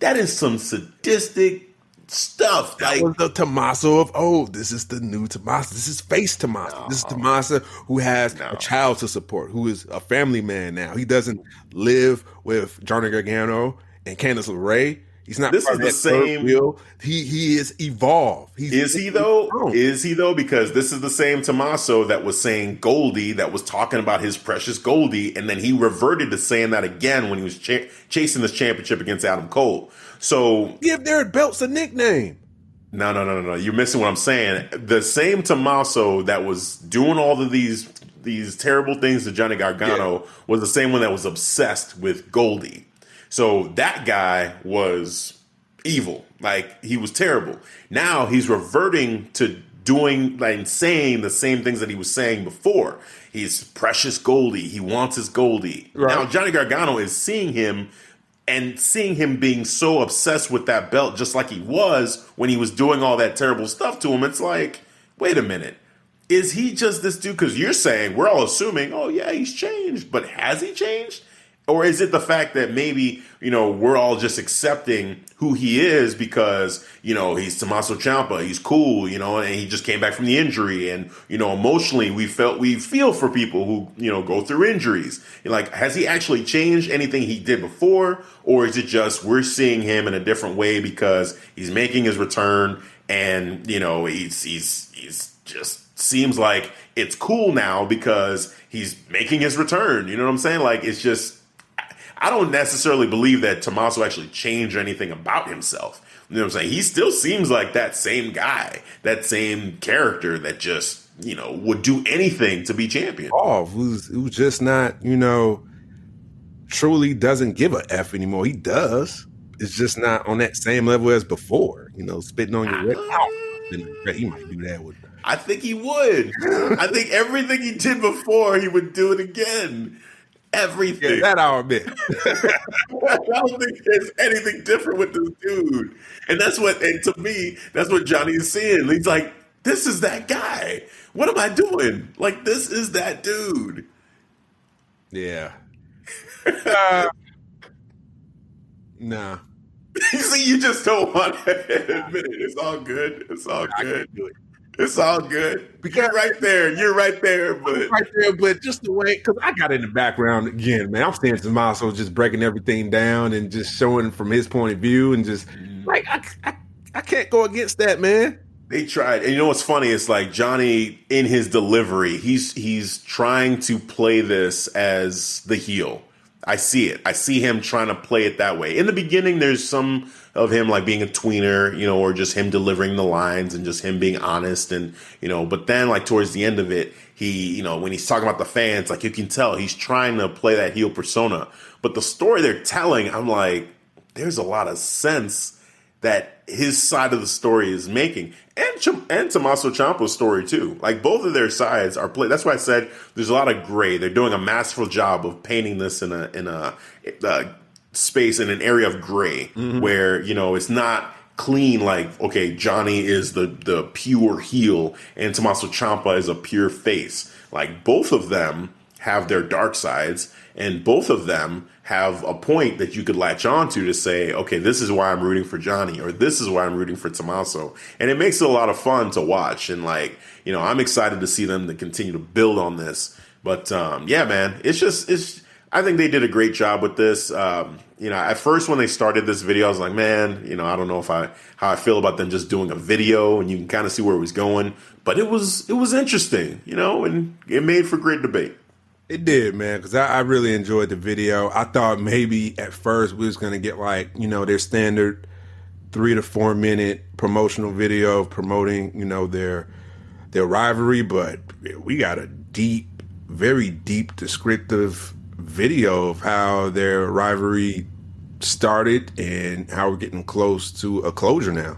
That is some sadistic stuff. That Like was the Tommaso of old. this is the new Tommaso. This is face Tommaso. This is Tommaso who has No. a child to support, who is a family man now. He doesn't live with Johnny Gargano and Candice LeRae. He's not This is the same- wheel. He he is evolved. He's Is he though? grown. Is he though? Because this is the same Tommaso that was saying Goldie, that was talking about his precious Goldie, and then he reverted to saying that again when he was cha- chasing this championship against Adam Cole. So give their belts a nickname. no, no, no, no, no. You're missing what I'm saying. The same Tommaso that was doing all of these these terrible things to Johnny Gargano was the same one that was obsessed with Goldie. So that guy was evil. Like he was terrible. Now he's reverting to doing like and saying the same things that he was saying before. He's precious Goldie. He wants his Goldie. Right. Now Johnny Gargano is seeing him and seeing him being so obsessed with that belt just like he was when he was doing all that terrible stuff to him. It's like, wait a minute. Is he just this dude? Because you're saying we're all assuming, oh yeah, he's changed, but has he changed? Or is it the fact that maybe, you know, we're all just accepting who he is because, you know, he's Tommaso Ciampa, he's cool, you know, and he just came back from the injury. And, you know, emotionally we felt we feel for people who, you know, go through injuries. Like, has he actually changed anything he did before? Or is it just we're seeing him in a different way because he's making his return and, you know, he's he's he's just seems like it's cool now because he's making his return. You know what I'm saying? Like it's just I don't necessarily believe that Tommaso actually changed anything about himself. You know what I'm saying? He still seems like that same guy, that same character that just, you know, would do anything to be champion. Off who's who's just not, you know, truly doesn't give a F anymore. He does. It's just not on that same level as before. You know, spitting on your red. He might do that with I think he would. I think everything he did before, he would do it again. Everything. yeah, that I'll admit. I don't think there's anything different with this dude. And that's what, and to me, that's what Johnny is seeing. He's like, this is that guy. What am I doing? Like, this is that dude. Yeah. Uh, nah. You see, you just don't want to admit it. It's all good. It's all good. It's all good. You're right there. You're right there. But Right there, but just the way, because I got in the background again, man. I'm seeing Tommaso just breaking everything down and just showing from his point of view and just mm-hmm. like, I, I, I can't go against that, man. They tried, and you know what's funny? It's like Johnny in his delivery, he's he's trying to play this as the heel. I see it. I see him trying to play it that way. In the beginning, there's some of him like being a tweener, you know, or just him delivering the lines and just him being honest, and you know. But then, like towards the end of it, he, you know, when he's talking about the fans, like you can tell he's trying to play that heel persona. But the story they're telling, I'm like, there's a lot of sense that his side of the story is making, and Ch- and Tommaso Ciampa's story too. Like both of their sides are play. That's why I said there's a lot of gray. They're doing a masterful job of painting this in a in a, uh space in an area of gray where you know it's not clean. Like okay, Johnny is the the pure heel, and Tommaso Ciampa is a pure face. Like both of them have their dark sides, and both of them have a point that you could latch onto to say, okay, this is why I'm rooting for Johnny, or this is why I'm rooting for Tommaso. And it makes it a lot of fun to watch. And like, you know, I'm excited to see them to continue to build on this But um, yeah, man, it's just it's. I think they did a great job with this. Um, you know, at first when they started this video, I was like, man, you know, I don't know if I how I feel about them just doing a video and you can kind of see where it was going. But it was it was interesting, you know, and it made for great debate. It did, man, because I, I, really enjoyed the video. I thought maybe at first we was gonna get like you know their standard three to four minute promotional video of promoting you know their their rivalry, but we got a deep, very deep descriptive video of how their rivalry started and how we're getting close to a closure now.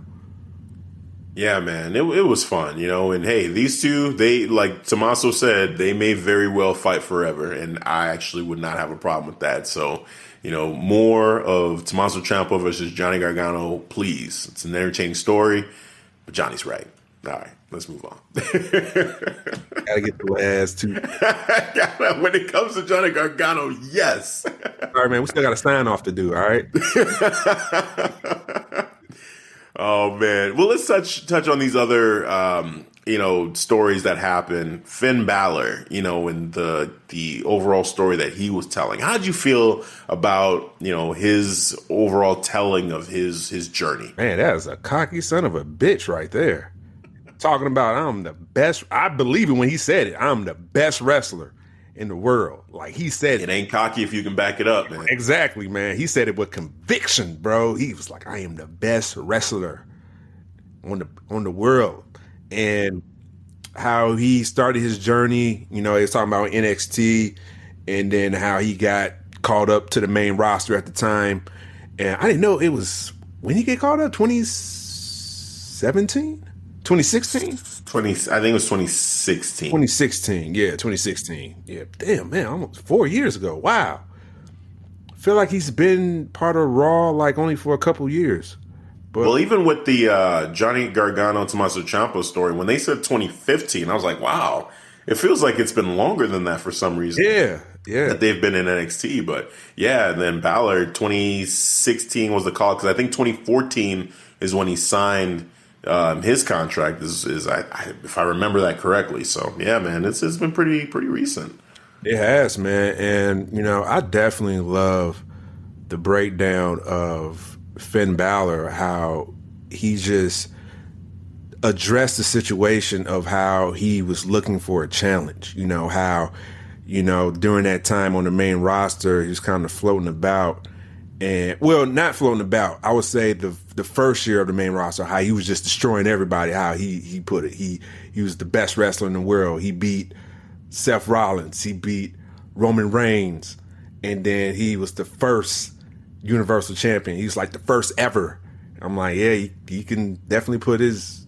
Yeah, man, it, it was fun, you know. And hey, these two, they like Tommaso said, they may very well fight forever, and I actually would not have a problem with that. So, you know, more of Tommaso Ciampa versus Johnny Gargano, please. It's an entertaining story, but Johnny's right. All right, let's move on. Gotta get the last two. when it comes to Johnny Gargano, yes. all right, man, we still got a sign off to do. All right. oh man. Well, let's touch touch on these other um, you know stories that happen. Finn Balor, you know, and the the overall story that he was telling. How did you feel about you know his overall telling of his his journey? Man, that is a cocky son of a bitch right there. Talking about I'm the best. I believe it when he said it. I'm the best wrestler in the world. Like he said it. ain't cocky if you can back it up, man. Exactly, man. He said it with conviction, bro. He was like, I am the best wrestler on the on the world. And how he started his journey, you know, he was talking about NXT and then how he got called up to the main roster at the time. And I didn't know it was when he get called up, 2017? 2016? 20, I think it was 2016. 2016, yeah, 2016. Yeah, damn, man, almost four years ago. Wow. I feel like he's been part of Raw like only for a couple years. But, well, even with the uh, Johnny Gargano Tommaso Ciampa story, when they said 2015, I was like, wow, it feels like it's been longer than that for some reason. Yeah, yeah. That they've been in NXT. But yeah, and then Balor, 2016 was the call because I think 2014 is when he signed um, his contract is, is I, I, if I remember that correctly. So yeah, man, it's it's been pretty pretty recent. It has, man, and you know I definitely love the breakdown of Finn Balor, how he just addressed the situation of how he was looking for a challenge. You know how, you know during that time on the main roster, he was kind of floating about and well, not floating about. I would say the the first year of the main roster, how he was just destroying everybody. How he he put it. He he was the best wrestler in the world. He beat Seth Rollins. He beat Roman Reigns, and then he was the first Universal Champion. He was like the first ever. I'm like, yeah, he, he can definitely put his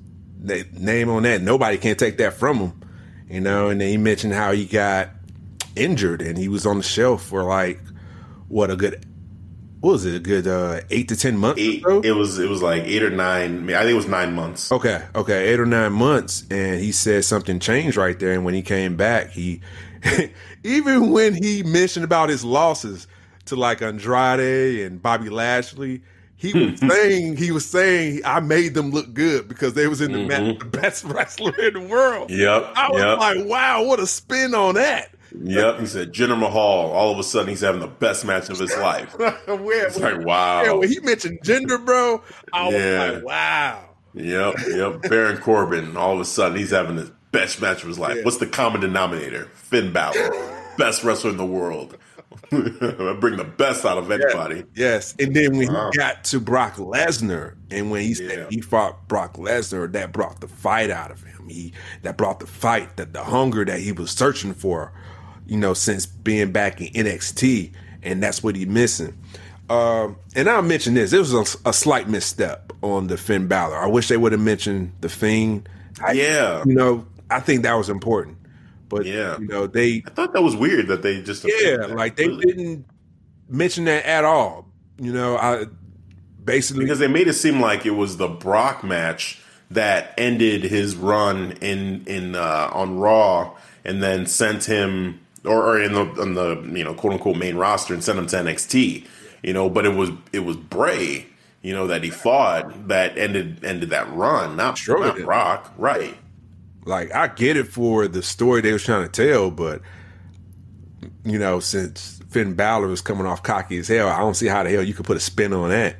name on that. Nobody can take that from him, you know. And then he mentioned how he got injured and he was on the shelf for like what a good what was it a good uh, eight to ten months? Eight, it was it was like eight or nine. I think it was nine months. Okay, okay, eight or nine months, and he said something changed right there. And when he came back, he even when he mentioned about his losses to like Andrade and Bobby Lashley, he was saying he was saying I made them look good because they was in the, mm-hmm. match, the best wrestler in the world. Yep. I was yep. like, wow, what a spin on that. Yep, he said Jinder Mahal. All of a sudden, he's having the best match of his life. where, it's like wow. Yeah, when he mentioned Jinder, bro, I yeah. was like, wow. Yep, yep. Baron Corbin. All of a sudden, he's having the best match of his life. Yeah. What's the common denominator? Finn Balor, best wrestler in the world. bring the best out of anybody. Yes. And then when he got to Brock Lesnar, and when he said he fought Brock Lesnar, that brought the fight out of him. He that brought the fight, that the hunger that he was searching for you know, since being back in NXT, and that's what he's missing. Um, and I'll mention this: it was a, a, slight misstep on the Finn Balor. I wish they would have mentioned the Fiend. I, yeah, you know, I think that was important. But yeah, you know, they. I thought that was weird that they just. Yeah, like they didn't mention that at all. You know, I basically because they made it seem like it was the Brock match that ended his run in in uh, on Raw, and then sent him or, or in the on the you know quote unquote main roster and send him to NXT. You know, but it was it was Bray, you know, that he fought that ended ended that run, not, sure not Brock, right? Like I get it for the story they was trying to tell, but you know, since Finn Balor was coming off cocky as hell, I don't see how the hell you could put a spin on that.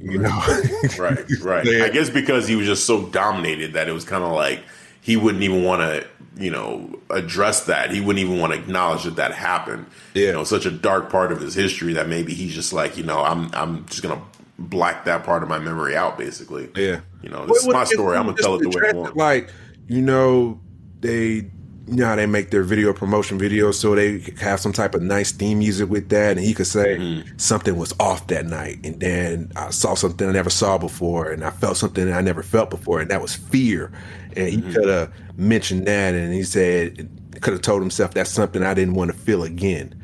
You know, right, right. I guess because he was just so dominated that it was kind of like he wouldn't even want to, you know, address that. He wouldn't even want to acknowledge that that happened. Yeah. You know, such a dark part of his history that maybe he's just like, you know, I'm I'm just gonna black that part of my memory out, basically. Yeah. You know, this is my story. I'm gonna tell it the way I want. Like, you know, they you know how they make their video promotion videos, so they have some type of nice theme music with that, and he could say Mm-hmm. something was off that night, and then I saw something I never saw before, and I felt something I never felt before, and that was fear. And he Mm-hmm. could have mentioned that, and he said could have told himself that's something I didn't want to feel again.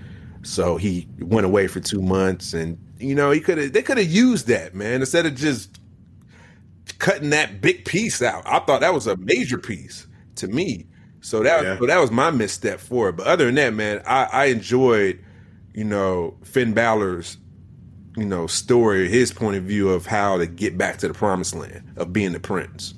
So he went away for two months, and you know he could have they could have used that man instead of just cutting that big piece out. I thought that was a major piece to me. So that Yeah. so that was my misstep for it. But other than that, man, I, I enjoyed, you know, Finn Balor's, you know, story, his point of view of how to get back to the promised land of being the prince.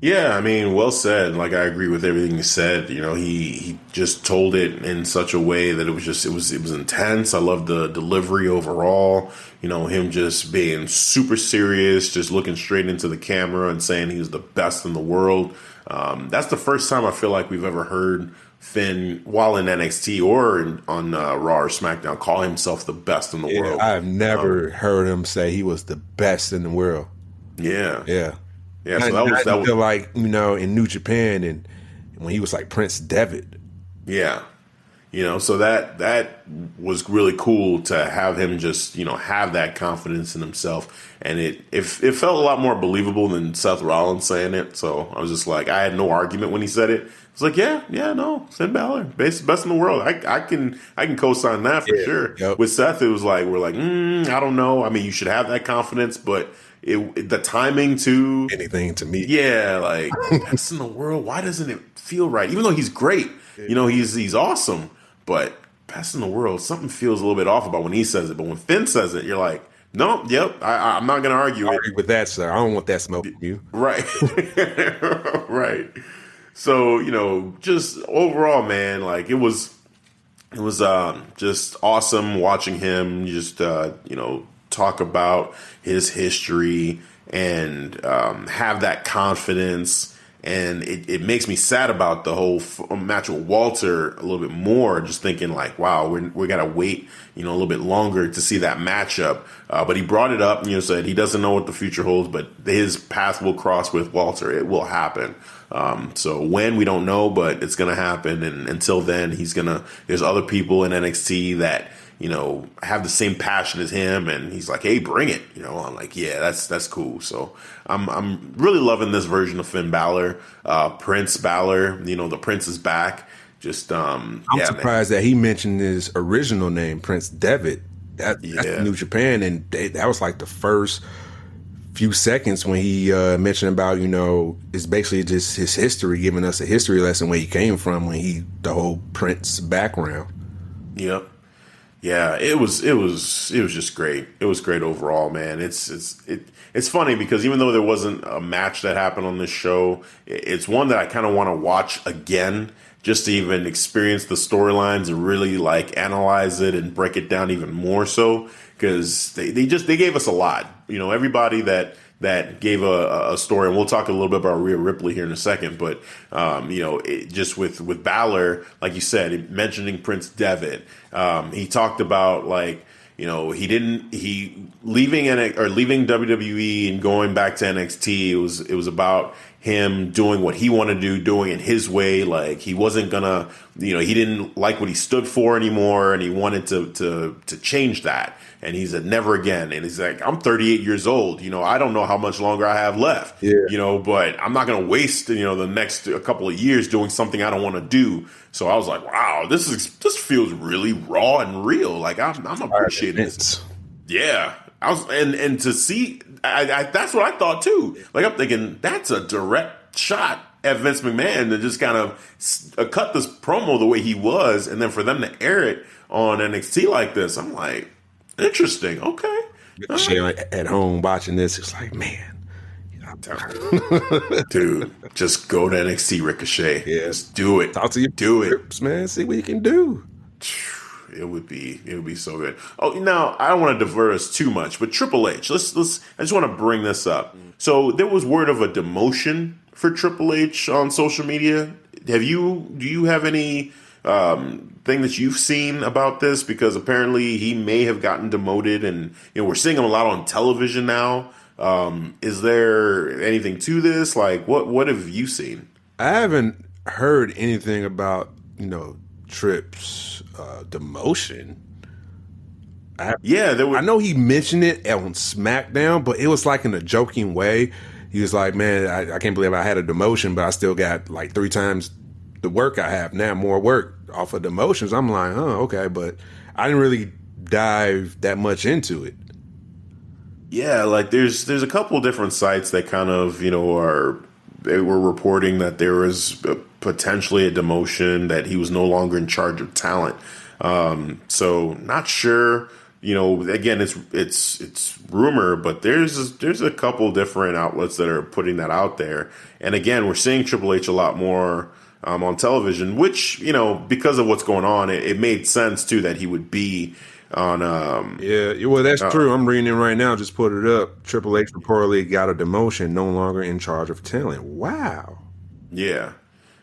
Yeah, I mean, well said. Like I agree with everything you said. You know, he he just told it in such a way that it was just it was it was intense. I love the delivery overall. You know, him just being super serious, just looking straight into the camera and saying he's the best in the world. Um, that's the first time I feel like we've ever heard Finn, while in NXT or in, on uh, Raw or SmackDown, call himself the best in the Yeah, world. I've never heard him say he was the best in the world. yeah, Yeah. yeah. So Not- that was that was like, you know, in New Japan and when he was like Prince Devitt. Yeah. You know, so that that was really cool to have him just, you know, have that confidence in himself. And it it, it felt a lot more believable than Seth Rollins saying it. So I was just like I had no argument when he said it. It's like, yeah, yeah, no, Finn Balor, best best in the world. I, I can I can co-sign that for Yeah, sure. yep. With Seth, it was like we're like, mm, I don't know. I mean, you should have that confidence, but it the timing too. Anything to me. Yeah, like best in the world. Why doesn't it feel right? Even though he's great, you know, he's he's awesome, but best in the world, something feels a little bit off about when he says it. But when Finn says it, you're like, no, yep, I, I'm not going to. Argue with that, sir. I don't want that smoke from you. Right, right. So you know, just overall, man, like it was, it was um, just awesome watching him just uh, you know talk about his history and um, have that confidence. And it, it makes me sad about the whole f- match with Walter a little bit more. Just thinking like, wow, we're, we got to wait, you know, a little bit longer to see that matchup. Uh, but he brought it up, you know, said he doesn't know what the future holds, but his path will cross with Walter. It will happen. Um, so when we don't know, but it's to happen. And until then, he's to, there's other people in NXT that, you know, have the same passion as him. And he's like, Hey, bring it. You know, I'm like, yeah, that's, that's cool. So I'm, I'm really loving this version of Finn Balor, uh, Prince Balor, you know, the Prince is back. Just, um, I'm yeah, man. surprised that he mentioned his original name, Prince Devitt. That, That's Yeah. New Japan, and they, that was like the first few seconds when he uh, mentioned about you know it's basically just his history, giving us a history lesson where he came from when he the whole Prince background. Yep. Yeah, it was it was it was just great. It was great overall, man. It's it's it it's funny because even though there wasn't a match that happened on this show, it's one that I kind of want to watch again just to even experience the storylines and really like analyze it and break it down even more so because they, they just they gave us a lot. You know, everybody that that gave a, a story, and we'll talk a little bit about Rhea Ripley here in a second. But um, you know, it, just with with Balor, like you said, mentioning Prince Devitt, um, he talked about like you know he didn't he leaving or leaving WWE and going back to NXT. It was it was about him doing what he wanted to do, doing it his way. Like he wasn't gonna, you know, he didn't like what he stood for anymore, and he wanted to to to change that. And he said, never again. And he's like, I'm 38 years old. You know, I don't know how much longer I have left. Yeah. You know, but I'm not going to waste, you know, the next a couple of years doing something I don't want to do. So I was like, wow, this is, this feels really raw and real. Like I'm, I'm appreciating this. Yeah, I was, and and to see, I, I, that's what I thought too. Like I'm thinking that's a direct shot at Vince McMahon to just kind of uh, cut this promo the way he was, and then for them to air it on NXT like this, I'm like, interesting. Okay, All right. At home watching this, it's like, man, Dude, just go to NXT Ricochet. Yeah. Just do it. Talk to your do it. man. See what you can do. It would be it would be so good. Oh, now I don't want to divert us too much, but Triple H. Let's let's. I just want to bring this up. So there was word of a demotion for Triple H on social media. Have you? Do you have any um, thing that you've seen about this? Because apparently he may have gotten demoted, and you know we're seeing him a lot on television now. Um, is there anything to this? Like, what what have you seen? I haven't heard anything about you know Trips uh, demotion. Yeah, there was. I know he mentioned it on SmackDown, but it was like in a joking way. He was like, "Man, I, I can't believe I had a demotion, but I still got like three times the work I have now, more work off of the demotions." I'm like, "Oh, okay," but I didn't really dive that much into it. Yeah, like there's there's a couple different sites that kind of you know are they were reporting that there was potentially a demotion that he was no longer in charge of talent. Um, so not sure. You know, again, it's it's it's rumor, but there's there's a couple different outlets that are putting that out there. And again, we're seeing Triple H a lot more um, on television, which you know because of what's going on, it, it made sense too that he would be on um Yeah, well, that's true. I'm reading it right now. Just put it up. Triple H reportedly got a demotion, no longer in charge of talent. Wow. Yeah.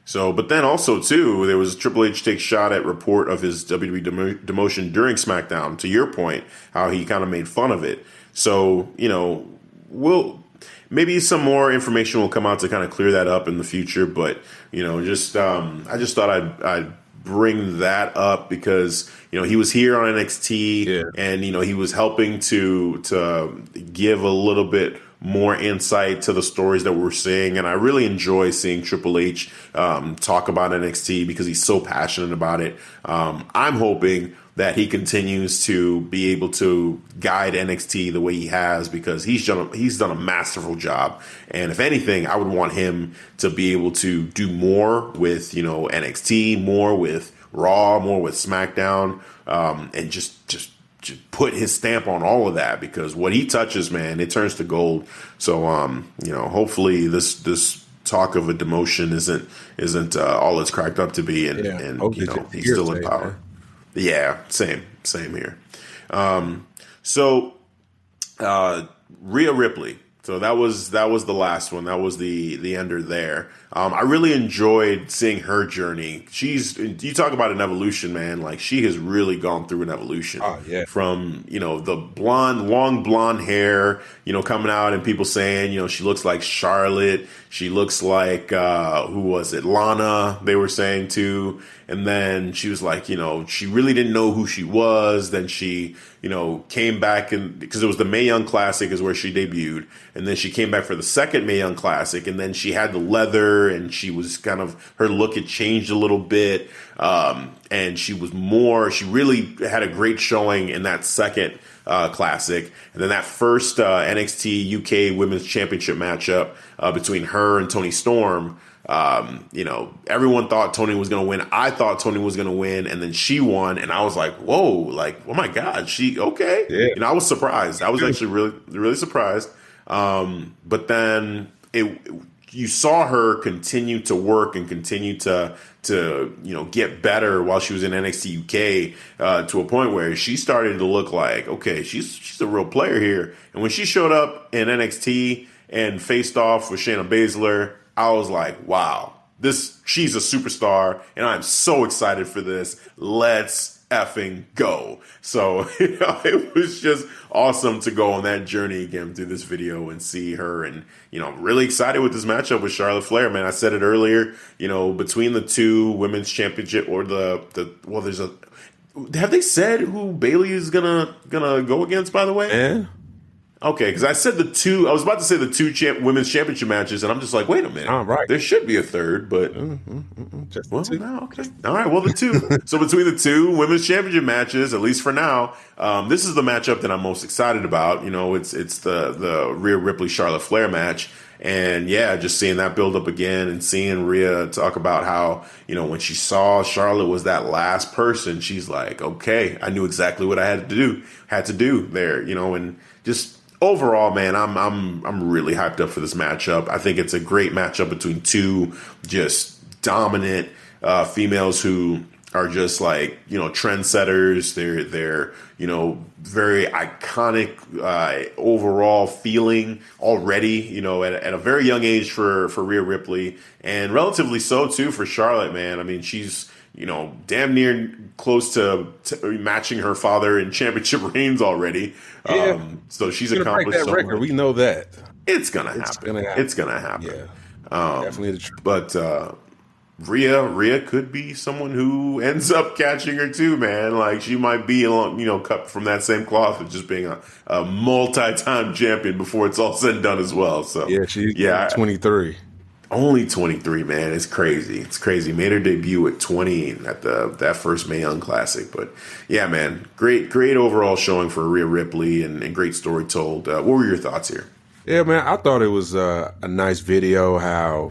So, but then also too, there was Triple H takes shot at report of his WWE demo- demotion during SmackDown. To your point, how he kind of made fun of it. So, you know, we'll maybe some more information will come out to kind of clear that up in the future. But you know, just um, I just thought I'd, I'd bring that up because you know he was here on NXT Yeah. and you know he was helping to to give a little bit more insight to the stories that we're seeing and I really enjoy seeing Triple H um, talk about NXT because he's so passionate about it. Um, I'm hoping that he continues to be able to guide NXT the way he has because he's done a, he's done a masterful job. And if anything, I would want him to be able to do more with you know NXT, more with Raw, more with SmackDown, um, and just just just put his stamp on all of that because what he touches, man, it turns to gold. So um, you know, hopefully this this talk of a demotion isn't isn't uh, all it's cracked up to be, and, Yeah. and you know he's still in power. man. Yeah, same, same here. Um, so, uh, Rhea Ripley. So that was that was the last one. That was the the ender there. Um, I really enjoyed seeing her journey. She's you talk about an evolution, man. Like she has really gone through an evolution. Oh, yeah. From you know the blonde, long blonde hair, you know, coming out and people saying you know she looks like Charlotte. She looks like uh, who was it? Lana. They were saying too. And then she was like, you know, she really didn't know who she was. Then she, you know, came back and because it was the Mae Young Classic is where she debuted, and then she came back for the second Mae Young Classic, and then she had the leather, and she was kind of her look had changed a little bit, um, and she was more. She really had a great showing in that second uh, classic, and then that first uh, NXT UK Women's Championship matchup uh, between her and Toni Storm. Um, you know, everyone thought Toni was going to win. I thought Toni was going to win, and then she won, and I was like, "Whoa!" Like, oh my god, she okay? Yeah. Know, I was surprised. I was actually really, really surprised. Um, but then it, you saw her continue to work and continue to to you know get better while she was in NXT UK uh, to a point where she started to look like okay, she's she's a real player here. And when she showed up in NXT and faced off with Shayna Baszler, I was like, wow, this she's a superstar, and I'm so excited for this. Let's effing go. So, you know, it was just awesome to go on that journey again through this video and see her. And, you know, I'm really excited with this matchup with Charlotte Flair, man. I said it earlier, you know, between the two women's championship or the, the, well, there's a, have they said who Bayley is gonna gonna go against? By the way, Yeah. Okay, because I said the two. I was about to say the two champ, women's championship matches, and I'm just like, wait a minute, Oh, right. There should be a third, but mm, mm, mm, Just well, two. no, okay. All right. Well, the two. so between the two women's championship matches, at least for now, um, this is the matchup that I'm most excited about. You know, it's it's the the Rhea Ripley Charlotte Flair match, and yeah, just seeing that build up again and seeing Rhea talk about how you know when she saw Charlotte was that last person, she's like, okay, I knew exactly what I had to do, had to do there. You know, and just overall, man, I'm I'm I'm really hyped up for this matchup. I think it's a great matchup between two just dominant uh, females who are just like you know trendsetters. They're they're you know very iconic uh, overall feeling already. You know at, at a very young age for for Rhea Ripley and relatively so too for Charlotte. Man, I mean she's you know damn near close to, to matching her father in championship reigns already. Yeah. Um, so she's accomplished that so record. Much. We know that it's gonna happen. It's gonna happen. It's gonna happen. Yeah. Um, Definitely the truth. But uh, Rhea, Rhea could be someone who ends up catching her too, man. Like she might be, you know, cut from that same cloth of just being a, a multi-time champion before it's all said and done as well. So yeah, she's yeah, twenty three. Only twenty three, man. It's crazy. It's crazy. Made her debut at twenty at the that first Mae Young Classic. But yeah, man, great, great overall showing for Rhea Ripley and, and great story told. Uh, what were your thoughts here? Yeah, man, I thought it was uh, a nice video. How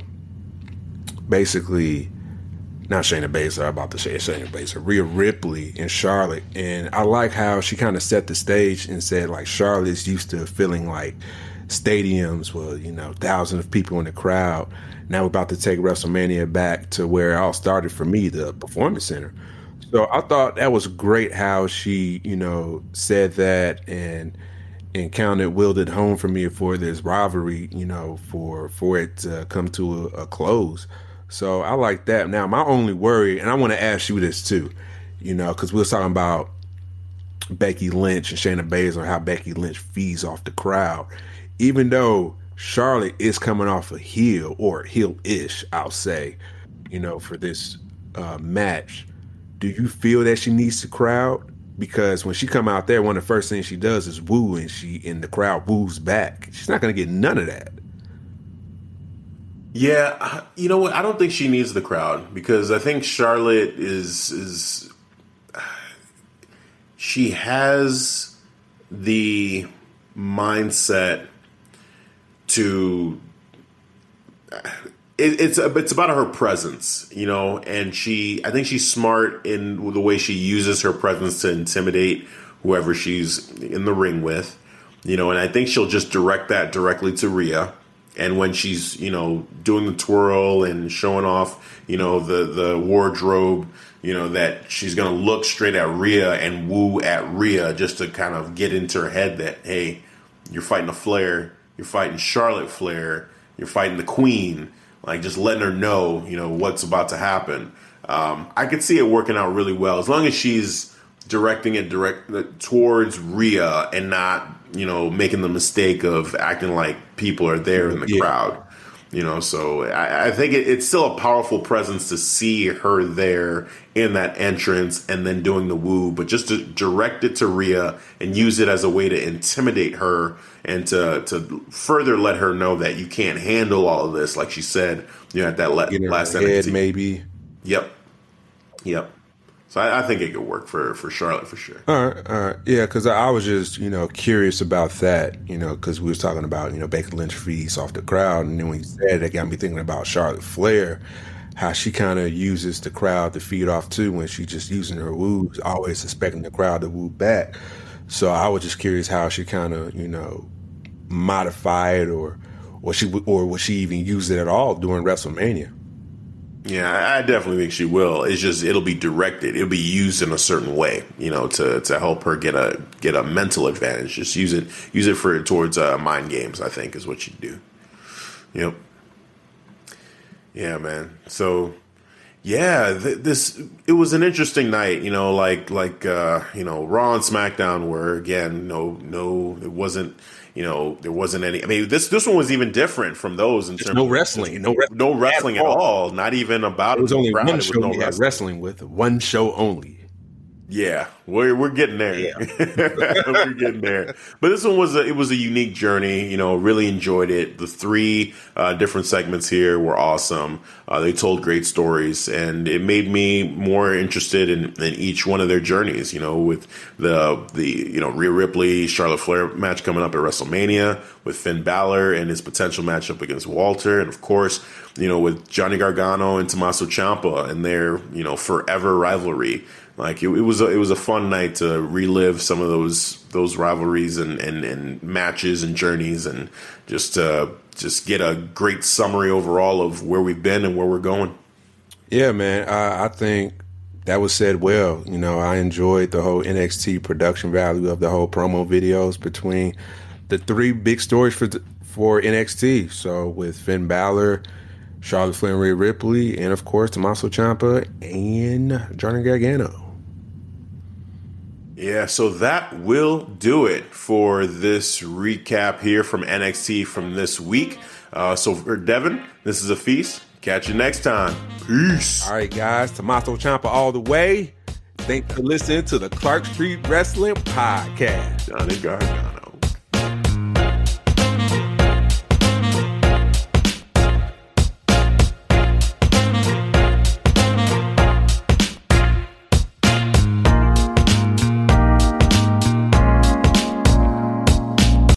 basically not Shayna Baszler, about to say Shayna Baszler, Rhea Ripley and Charlotte. And I like how she kind of set the stage and said, like, Charlotte's used to feeling like stadiums with, you know, thousands of people in the crowd. Now we're about to take WrestleMania back to where it all started for me, the Performance Center. So I thought that was great how she, you know, said that and and counted willed home for me for this rivalry, you know, for for it to come to a, a close. So I like that. Now, my only worry, and I want to ask you this too, you know, because we were talking about Becky Lynch and Shayna Baszler, how Becky Lynch feeds off the crowd. Even though Charlotte is coming off a heel or heel ish, I'll say, you know, for this uh, match, do you feel that she needs the crowd? Because when she come out there, one of the first things she does is woo, and she and the crowd woos back. She's not going to get none of that. Yeah, you know what? I don't think she needs the crowd because I think Charlotte is is she has the mindset to it, it's it's about her presence, you know, and she I think she's smart in the way she uses her presence to intimidate whoever she's in the ring with, you know, and I think she'll just direct that directly to Rhea. And when she's you know doing the twirl and showing off you know the the wardrobe you know that she's gonna look straight at Rhea and woo at Rhea just to kind of get into her head that hey you're fighting a Flair you're fighting Charlotte Flair you're fighting the Queen like just letting her know you know what's about to happen um, I could see it working out really well as long as she's directing it direct towards Rhea and not you know, making the mistake of acting like people are there in the yeah. crowd. You know, so I, I think it, it's still a powerful presence to see her there in that entrance and then doing the woo, but just to direct it to Rhea and use it as a way to intimidate her and to to further let her know that you can't handle all of this, like she said, you know, at that le- last head, maybe. Yep. Yep. So I, I, think it could work for for Charlotte for sure. All right, all right, yeah, because I was just you know curious about that, you know, because we was talking about you know Becky Lynch feeds off the crowd, and then when you said it, got me thinking about Charlotte Flair, how she kind of uses the crowd to feed off too when she's just using her woos, always expecting the crowd to woo back. So I was just curious how she kind of you know modify it or or she or would she even use it at all during WrestleMania? Yeah, I definitely think she will. It's just it'll be directed. It'll be used in a certain way, you know, to to help her get a get a mental advantage. Just use it use it for towards uh, mind games. I think is what she'd do. Yep. Yeah, man. So yeah, th- this it was an interesting night. You know, like like uh, you know, Raw and SmackDown were again no no it wasn't you know, there wasn't any. I mean, this this one was even different from those in terms no wrestling, no re- no wrestling at all. Not even about it was only one show no we had wrestling with one show only. Yeah, we're we're getting there. Yeah. we're getting there. But this one was a, it was a unique journey. You know, really enjoyed it. The three uh, different segments here were awesome. Uh, they told great stories, and it made me more interested in, in each one of their journeys. You know, with the the you know Rhea Ripley Charlotte Flair match coming up at WrestleMania, with Finn Balor and his potential matchup against Walter, and of course, you know with Johnny Gargano and Tommaso Ciampa and their you know forever rivalry like it, it was a, it was a fun night to relive some of those those rivalries and, and, and matches and journeys and just uh, just get a great summary overall of where we've been and where we're going. Yeah, man. I, I think that was said well. You know, I enjoyed the whole NXT production value of the whole promo videos between the three big stories for for NXT. So with Finn Balor, Charlotte Flair, Rhea Ripley, and of course Tommaso Ciampa and Johnny Gargano. Yeah, so that will do it for this recap here from NXT from this week. Uh, so for Devin, this is a feast. Catch you next time. Peace. All right, guys. Tommaso Ciampa all the way. Thanks for listening to the Clark Street Wrestling Podcast. Johnny Gargano.